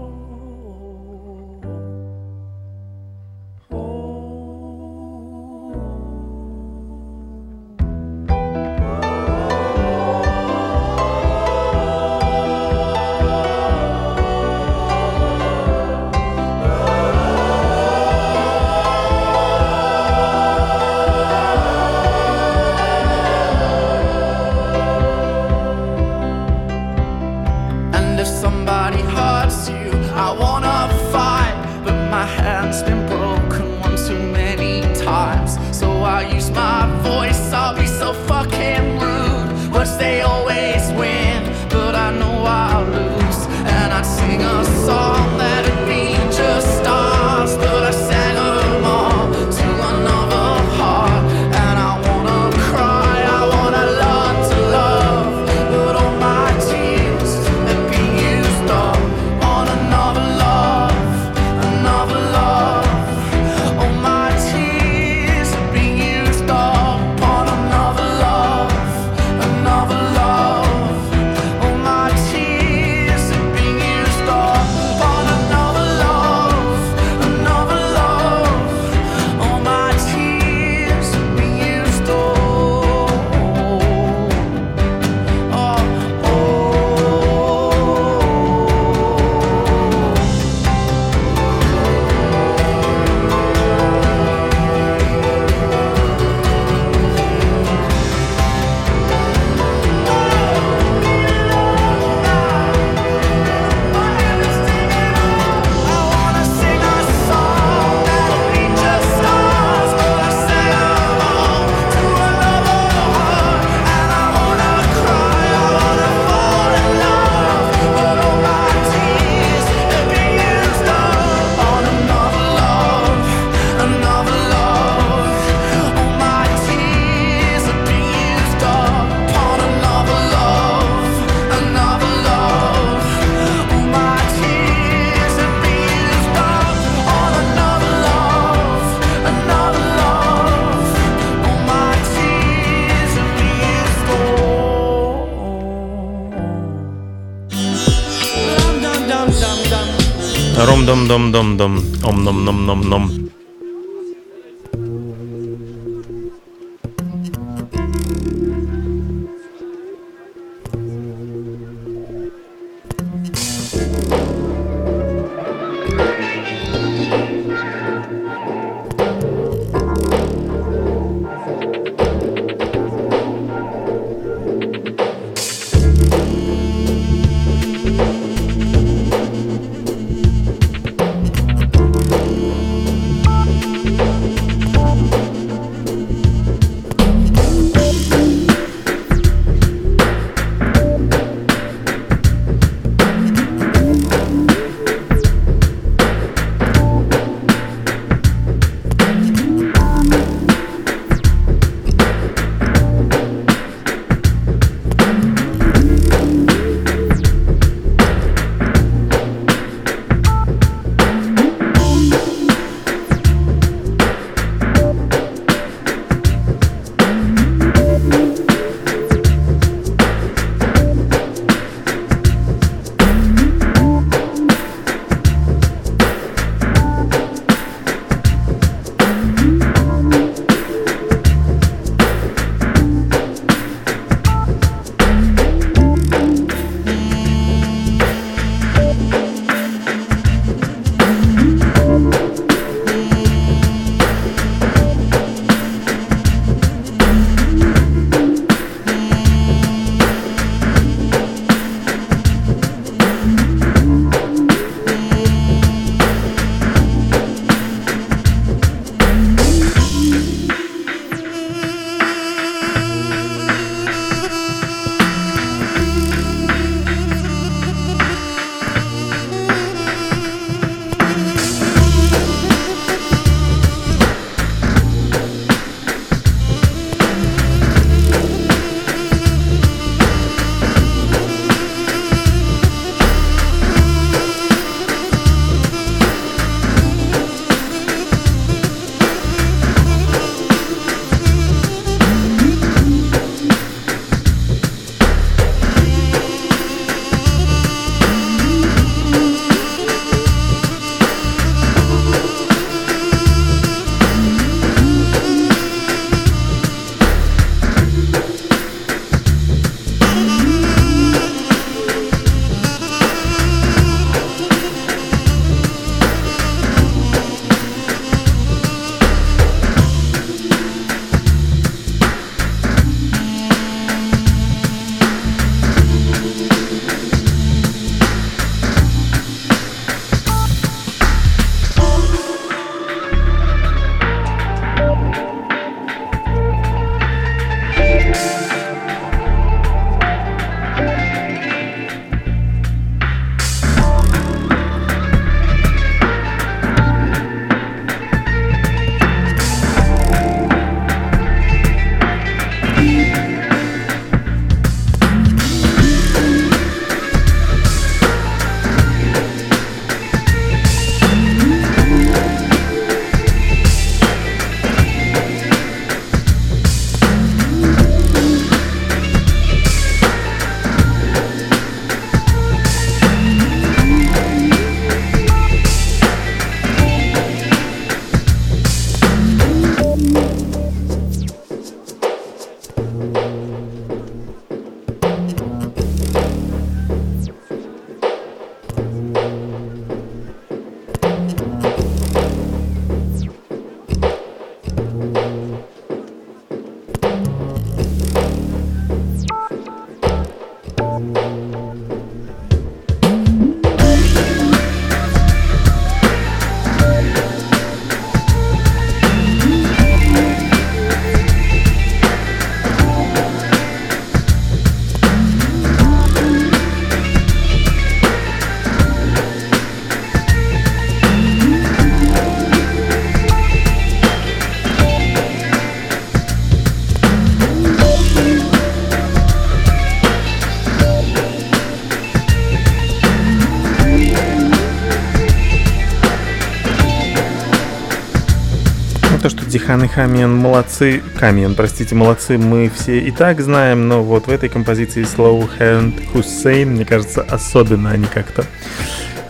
Дихан и Хамиан молодцы, Камиан, простите, молодцы, мы все и так знаем, но вот в этой композиции Slow Hand Hussein, мне кажется, особенно они как-то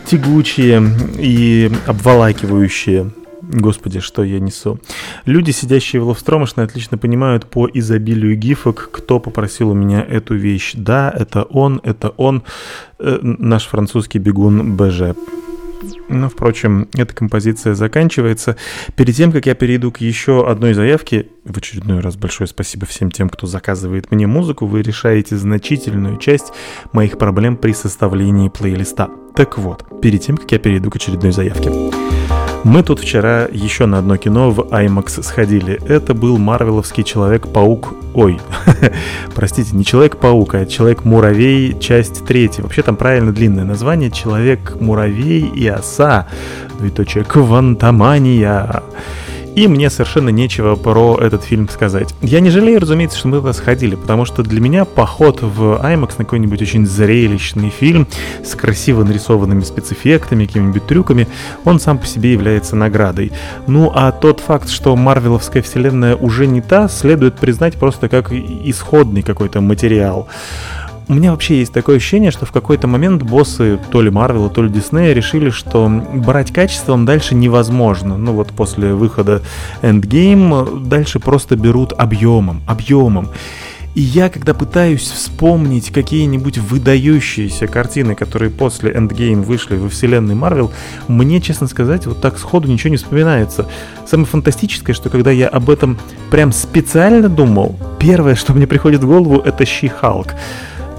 тягучие и обволакивающие. Господи, что я несу. Люди, сидящие в Ловстромошной, отлично понимают по изобилию гифок, кто попросил у меня эту вещь. Да, это он, это он, э, наш французский бегун БЖ. Но, впрочем, эта композиция заканчивается. Перед тем, как я перейду к еще одной заявке, в очередной раз большое спасибо всем тем, кто заказывает мне музыку. Вы решаете значительную часть моих проблем при составлении плейлиста. Так вот, перед тем, как я перейду к очередной заявке. Мы тут вчера еще на одно кино в IMAX сходили. Это был марвеловский Человек-паук. Ой, [laughs] простите, не Человек-паук, а Человек-муравей, часть третья. Вообще там правильно длинное название. Человек-муравей и оса. Двоеточие Квантомания. И мне совершенно нечего про этот фильм сказать. Я не жалею, разумеется, что мы туда сходили, потому что для меня поход в IMAX на какой-нибудь очень зрелищный фильм с красиво нарисованными спецэффектами, какими-нибудь трюками, он сам по себе является наградой. Ну а тот факт, что Марвеловская вселенная уже не та, следует признать просто как исходный какой-то материал. У меня вообще есть такое ощущение, что в какой-то момент боссы то ли Марвела, то ли Диснея решили, что брать качеством дальше невозможно. Ну вот после выхода Endgame дальше просто берут объемом, объемом. И я, когда пытаюсь вспомнить какие-нибудь выдающиеся картины, которые после Endgame вышли во вселенной Марвел, мне, честно сказать, вот так сходу ничего не вспоминается. Самое фантастическое, что когда я об этом прям специально думал, первое, что мне приходит в голову, это Щи-Халк.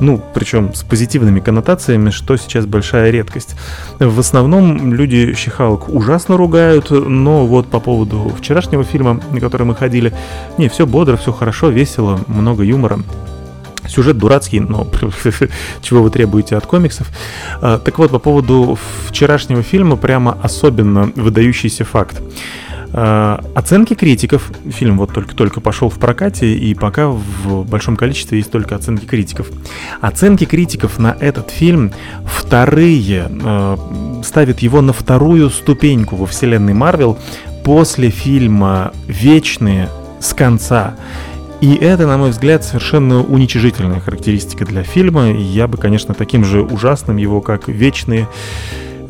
Ну, причем с позитивными коннотациями, что сейчас большая редкость. В основном люди Щихалк ужасно ругают, но вот по поводу вчерашнего фильма, на который мы ходили, не, все бодро, все хорошо, весело, много юмора. Сюжет дурацкий, но [laughs] чего вы требуете от комиксов. А, Так вот, по поводу вчерашнего фильма прямо особенно выдающийся факт. А, Оценки критиков. Фильм вот только-только пошел в прокате, и пока в большом количестве есть только оценки критиков. Оценки критиков на этот фильм вторые, э, ставят его на вторую ступеньку во вселенной Марвел после фильма «Вечные» с конца. И это, на мой взгляд, совершенно уничижительная характеристика для фильма. Я бы, конечно, таким же ужасным его, как «Вечные»,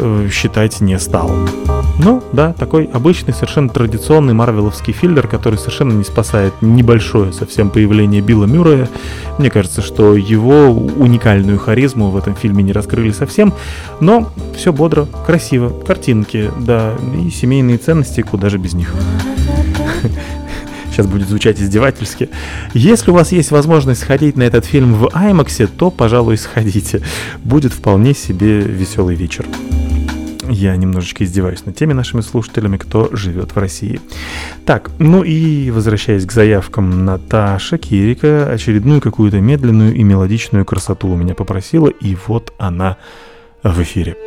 э, считать не стал. Ну, да, такой обычный, совершенно традиционный марвеловский филлер, который совершенно не спасает небольшое совсем появление Билла Мюррея. Мне кажется, что его уникальную харизму в этом фильме не раскрыли совсем, но все бодро, красиво, картинки, да, и семейные ценности, куда же без них. [laughs] Сейчас будет звучать издевательски. Если у вас есть возможность сходить на этот фильм в IMAX, то, пожалуй, сходите. Будет вполне себе веселый вечер. Я немножечко издеваюсь над теми нашими слушателями, кто живет в России. Так, ну и возвращаясь к заявкам, Наташа Кирика очередную какую-то медленную и мелодичную красоту у меня попросила, и вот она в эфире.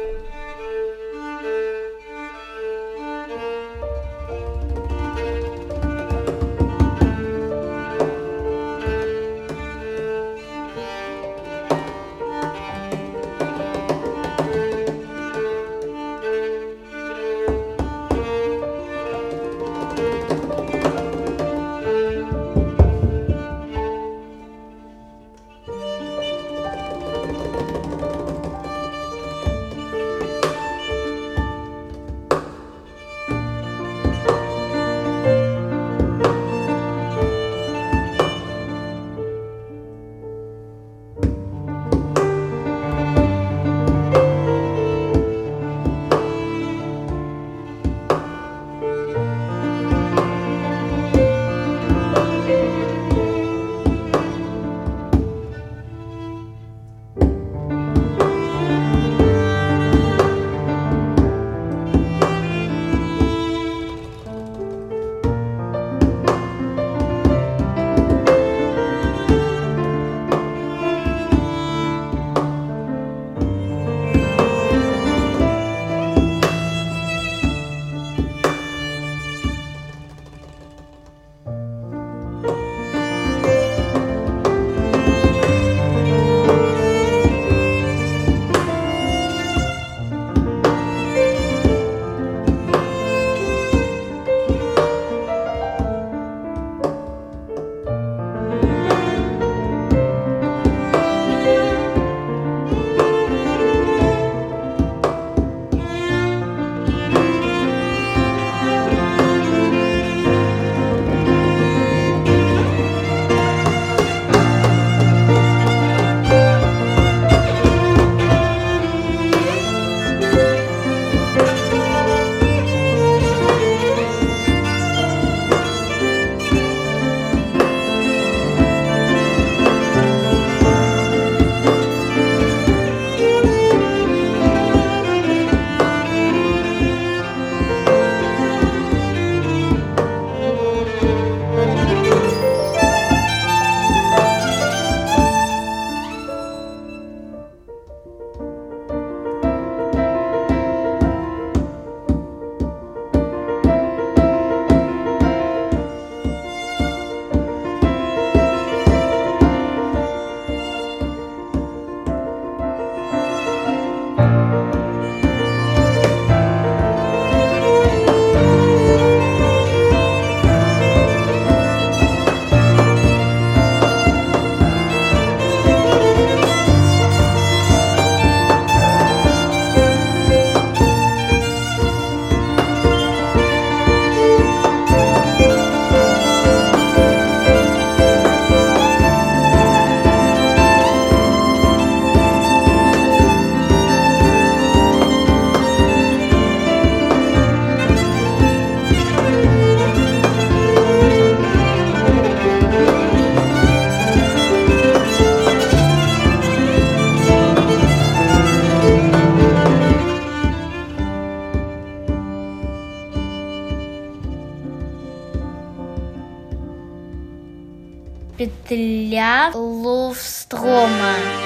Петля Ловстрома.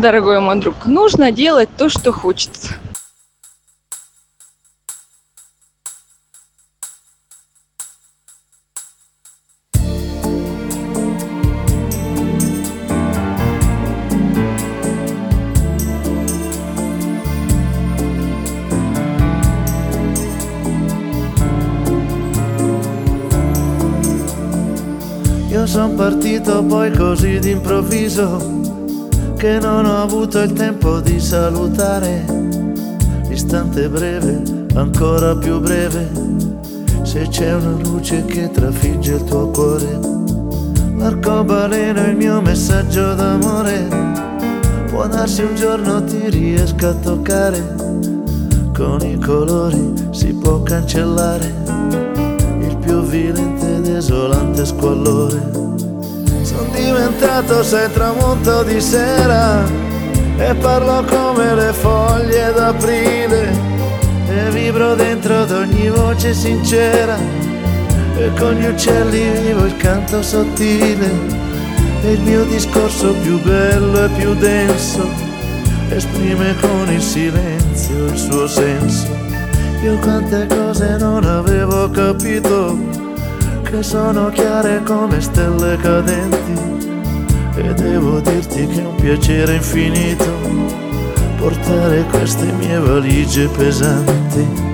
Дорогой мой друг, нужно делать то, что хочется. Io sono partito poi così d'improvviso che non ho avuto il tempo di salutare. L'istante breve, ancora più breve, se c'è una luce che trafigge il tuo cuore. L'arcobaleno è il mio messaggio d'amore, può darsi un giorno ti riesca a toccare. Con i colori si può cancellare il più vilente e desolante squallore. Diventato sei tramonto di sera e parlo come le foglie d'aprile e vibro dentro ad ogni voce sincera e con gli uccelli vivo il canto sottile e il mio discorso più bello e più denso esprime con il silenzio il suo senso. Io quante cose non avevo capito che sono chiare come stelle cadenti e devo dirti che è un piacere infinito portare queste mie valigie pesanti.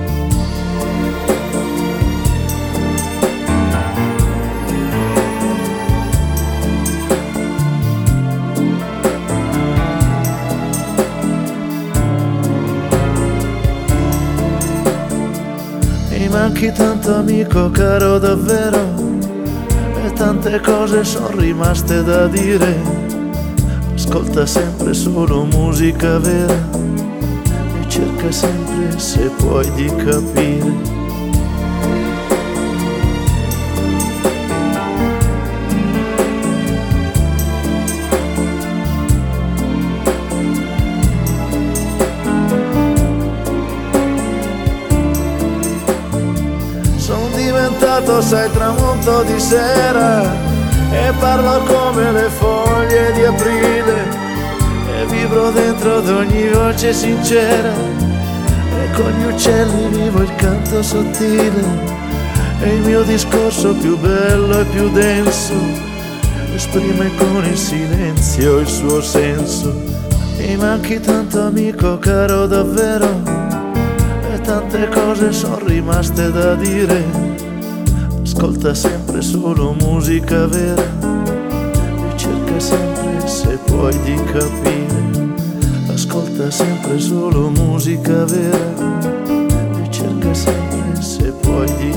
manchi tanto amico caro davvero tante cose sono rimaste da dire. Ascolta sempre solo musica vera e cerca sempre se puoi di capire. Sono diventato, sai, tramonto di sera e parlo come le foglie di aprile e vibro dentro ad ogni voce sincera e con gli uccelli vivo il canto sottile e il mio discorso più bello e più denso esprime con il silenzio il suo senso. Mi manchi tanto amico caro davvero e tante cose sono rimaste da dire. Ascolta sempre solo musica vera e cerca sempre se puoi di capire. Ascolta sempre solo musica vera e cerca sempre se puoi di capire.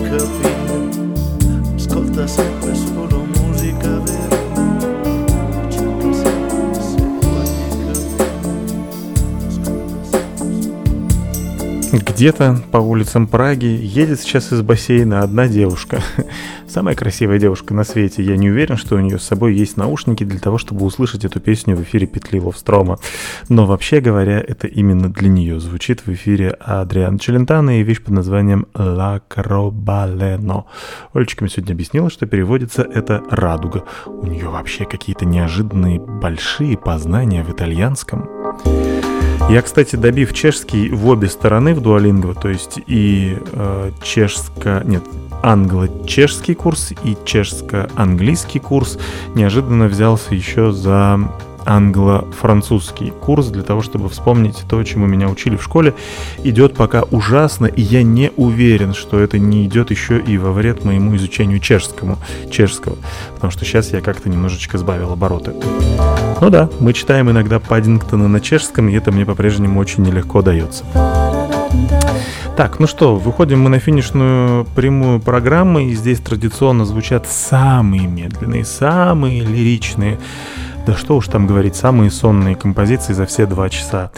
Где-то по улицам Праги едет сейчас из бассейна одна девушка. [laughs] Самая красивая девушка на свете. Я не уверен, что у нее с собой есть наушники для того, чтобы услышать эту песню в эфире Петли Ловстрома. Но вообще говоря, это именно для нее звучит в эфире Адриан Челентано и вещь под названием «La Crobaleno». Олечка мне сегодня объяснила, что переводится это «радуга». У нее вообще какие-то неожиданные большие познания в итальянском. Я, кстати, добив чешский в обе стороны в дуалинго, то есть и э, чешско... Нет, англо-чешский курс и чешско-английский курс, неожиданно взялся еще за англо-французский курс для того, чтобы вспомнить то, чему меня учили в школе, идет пока ужасно, и я не уверен, что это не идет еще и во вред моему изучению чешскому, чешского, потому что сейчас я как-то немножечко сбавил обороты. Ну да, мы читаем иногда Паддингтона на чешском, и это мне по-прежнему очень нелегко дается. Так, ну что, выходим мы на финишную прямую программы, и здесь традиционно звучат самые медленные, самые лиричные, да что уж там говорить, самые сонные композиции за все два часа.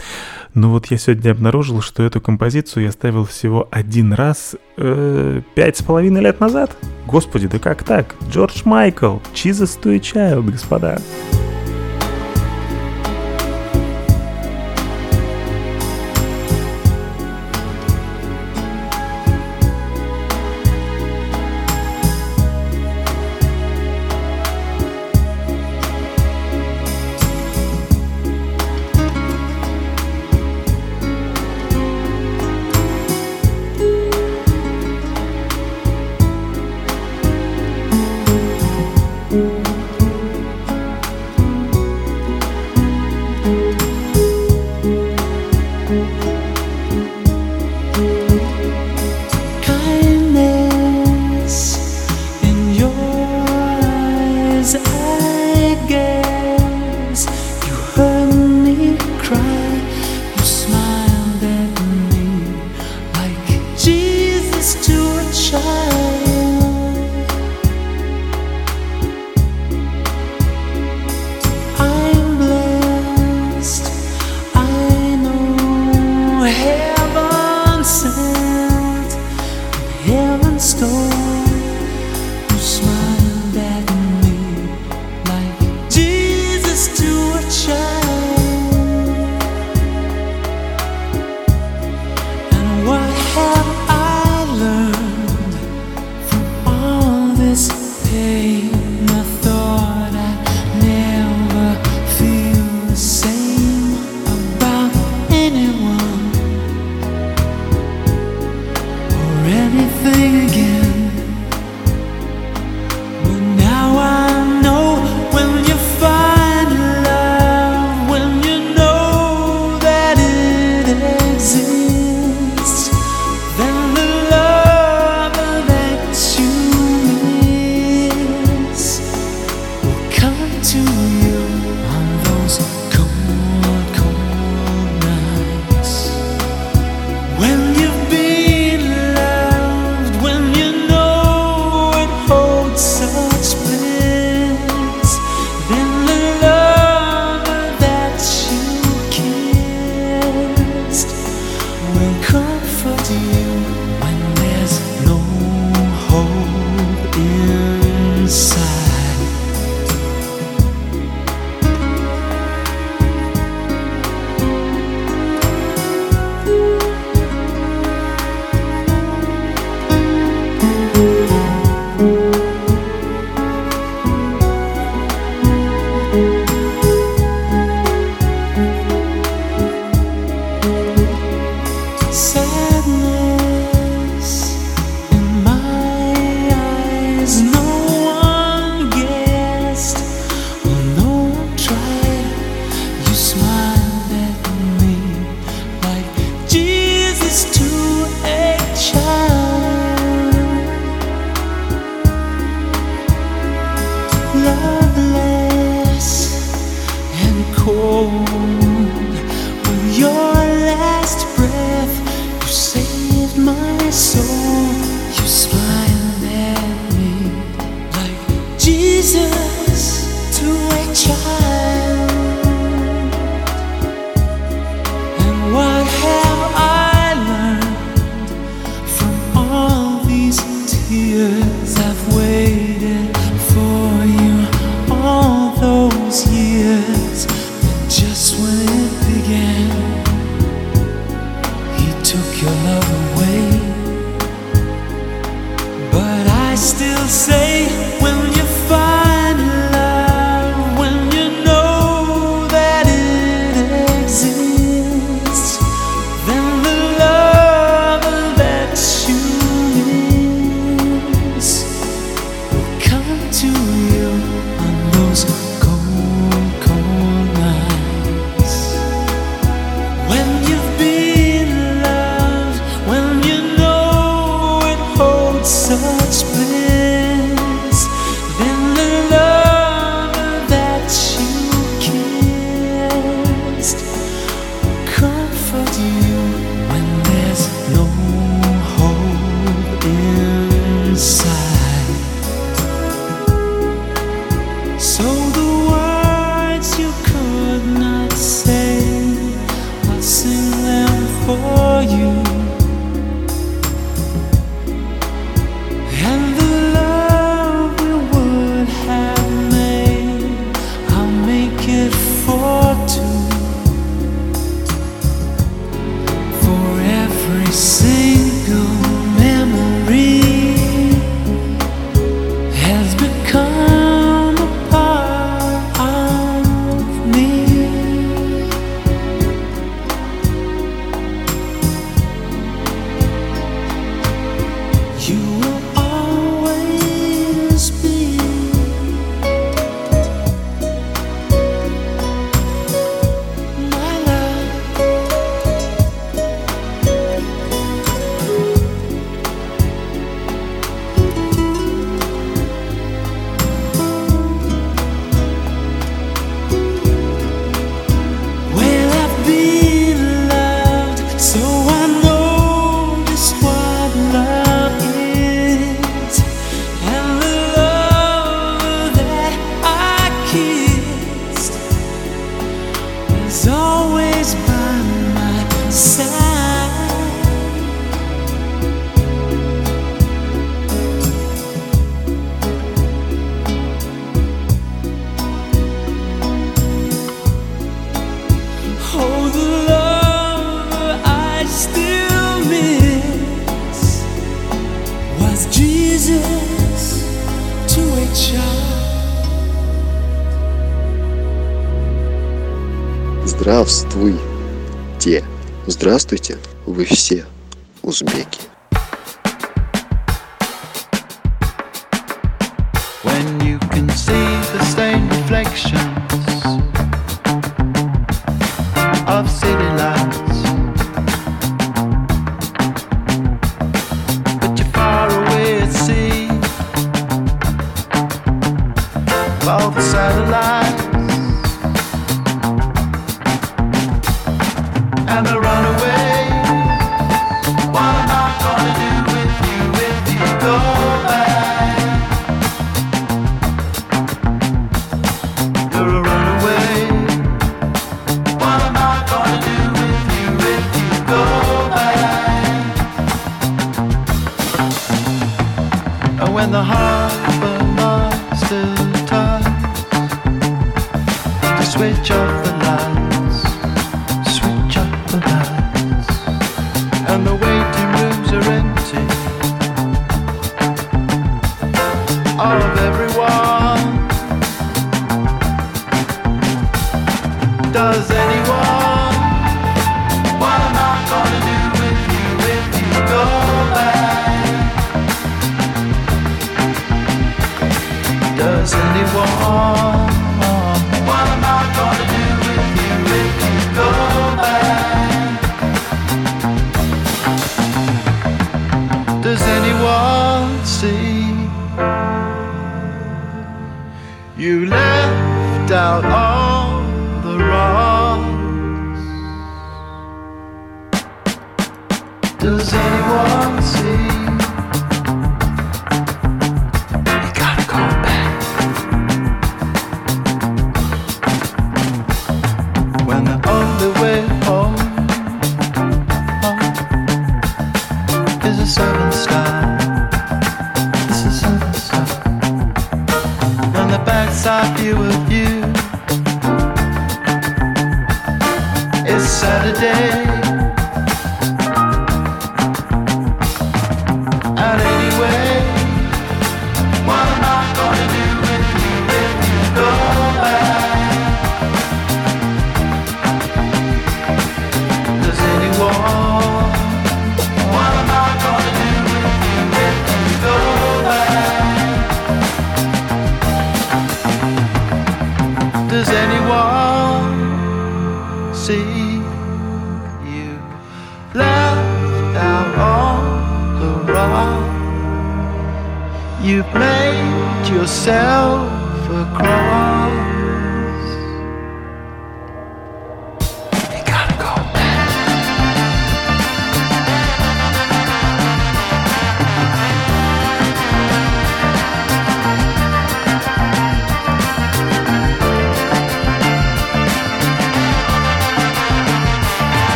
Но вот я сегодня обнаружил, что эту композицию я ставил всего один раз э, пять с половиной лет назад. Господи, да как так? Джордж Майкл, Jesus to a Child, господа.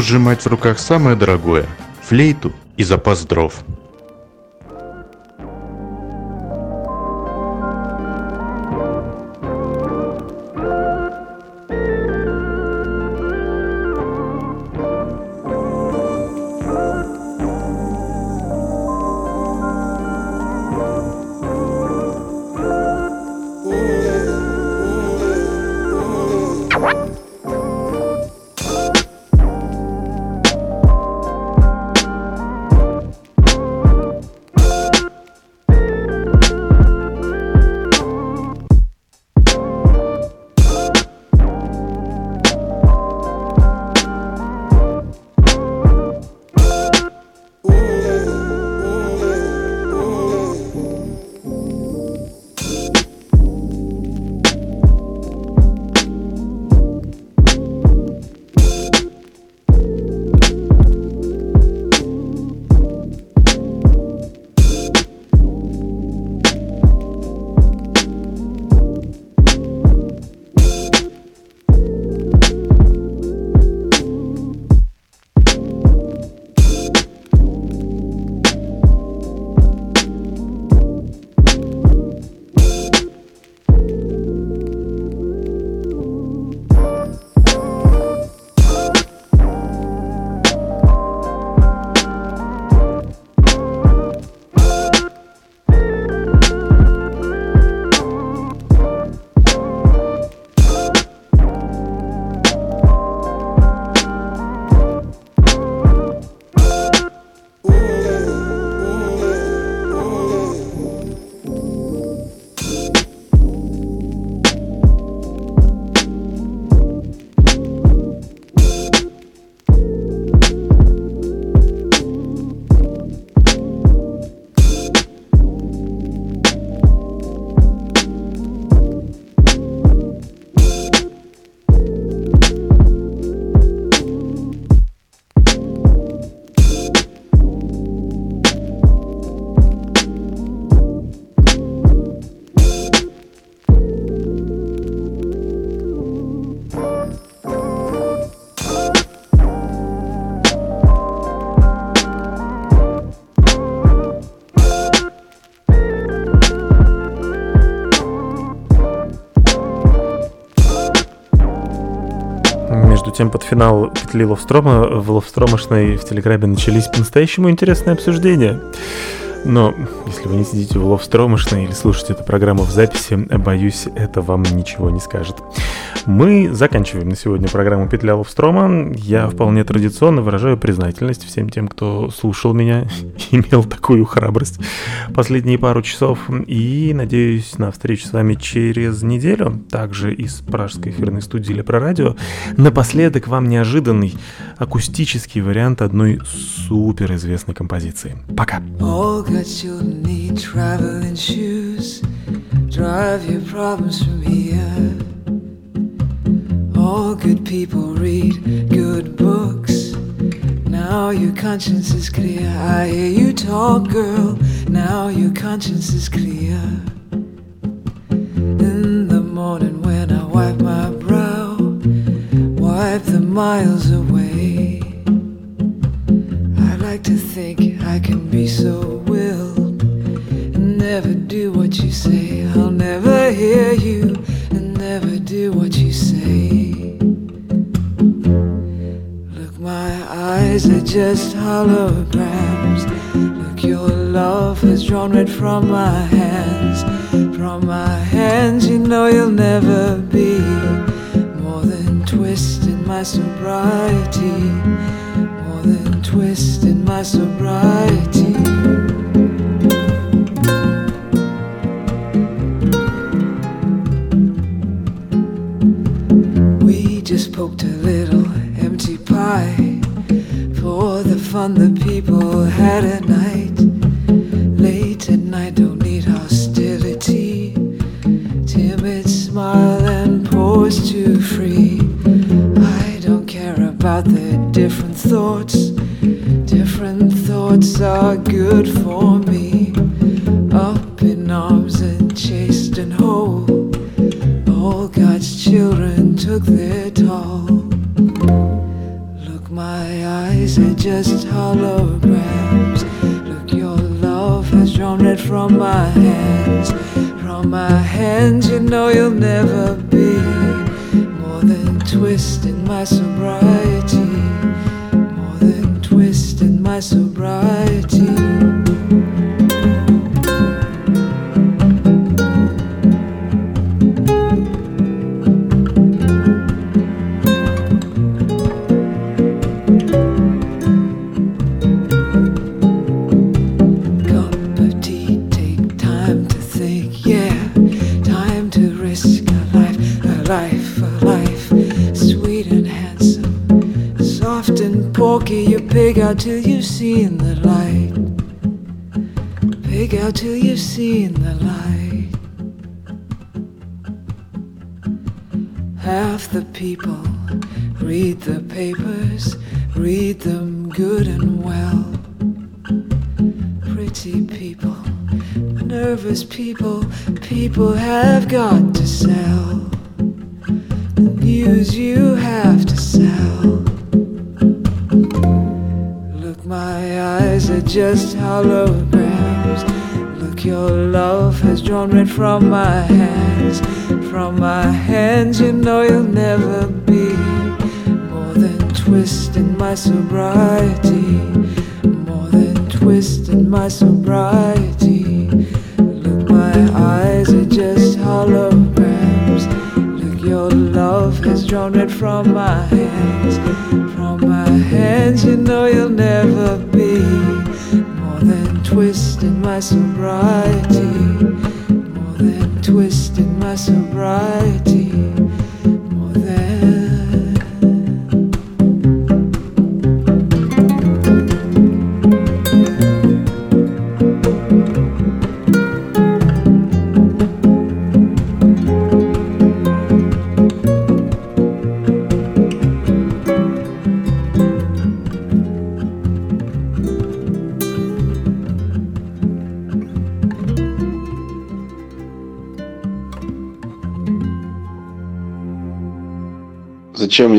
буду сжимать в руках самое дорогое – флейту и запас дров. Между тем, под финал петли Ловстрома в Ловстромошной в Телеграме начались по-настоящему интересные обсуждения. Но если вы не сидите в Ловстромышной или слушаете эту программу в записи, боюсь, это вам ничего не скажет. Мы заканчиваем на сегодня программу «Петля Ловстрома». Я вполне традиционно выражаю признательность всем тем, кто слушал меня, [laughs] имел такую храбрость последние пару часов. И надеюсь на встречу с вами через неделю, также из пражской эфирной студии или про радио. Напоследок вам неожиданный акустический вариант одной суперизвестной композиции. Пока! Traveling shoes. Drive your problems from here. All good people read good books. Now your conscience is clear. I hear you talk, girl. Now your conscience is clear. In the morning when I wipe my brow, wipe the miles away. I like to think I can be so willed and never do what you say. I'll never hear you and never do what you eyes are just holograms. Look, your love has drawn red from my hands. From my hands, you know you'll never be more than twist in my sobriety more than twist in my sobriety.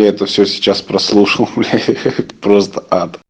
Я это все сейчас прослушал, [laughs] бля? Просто ад.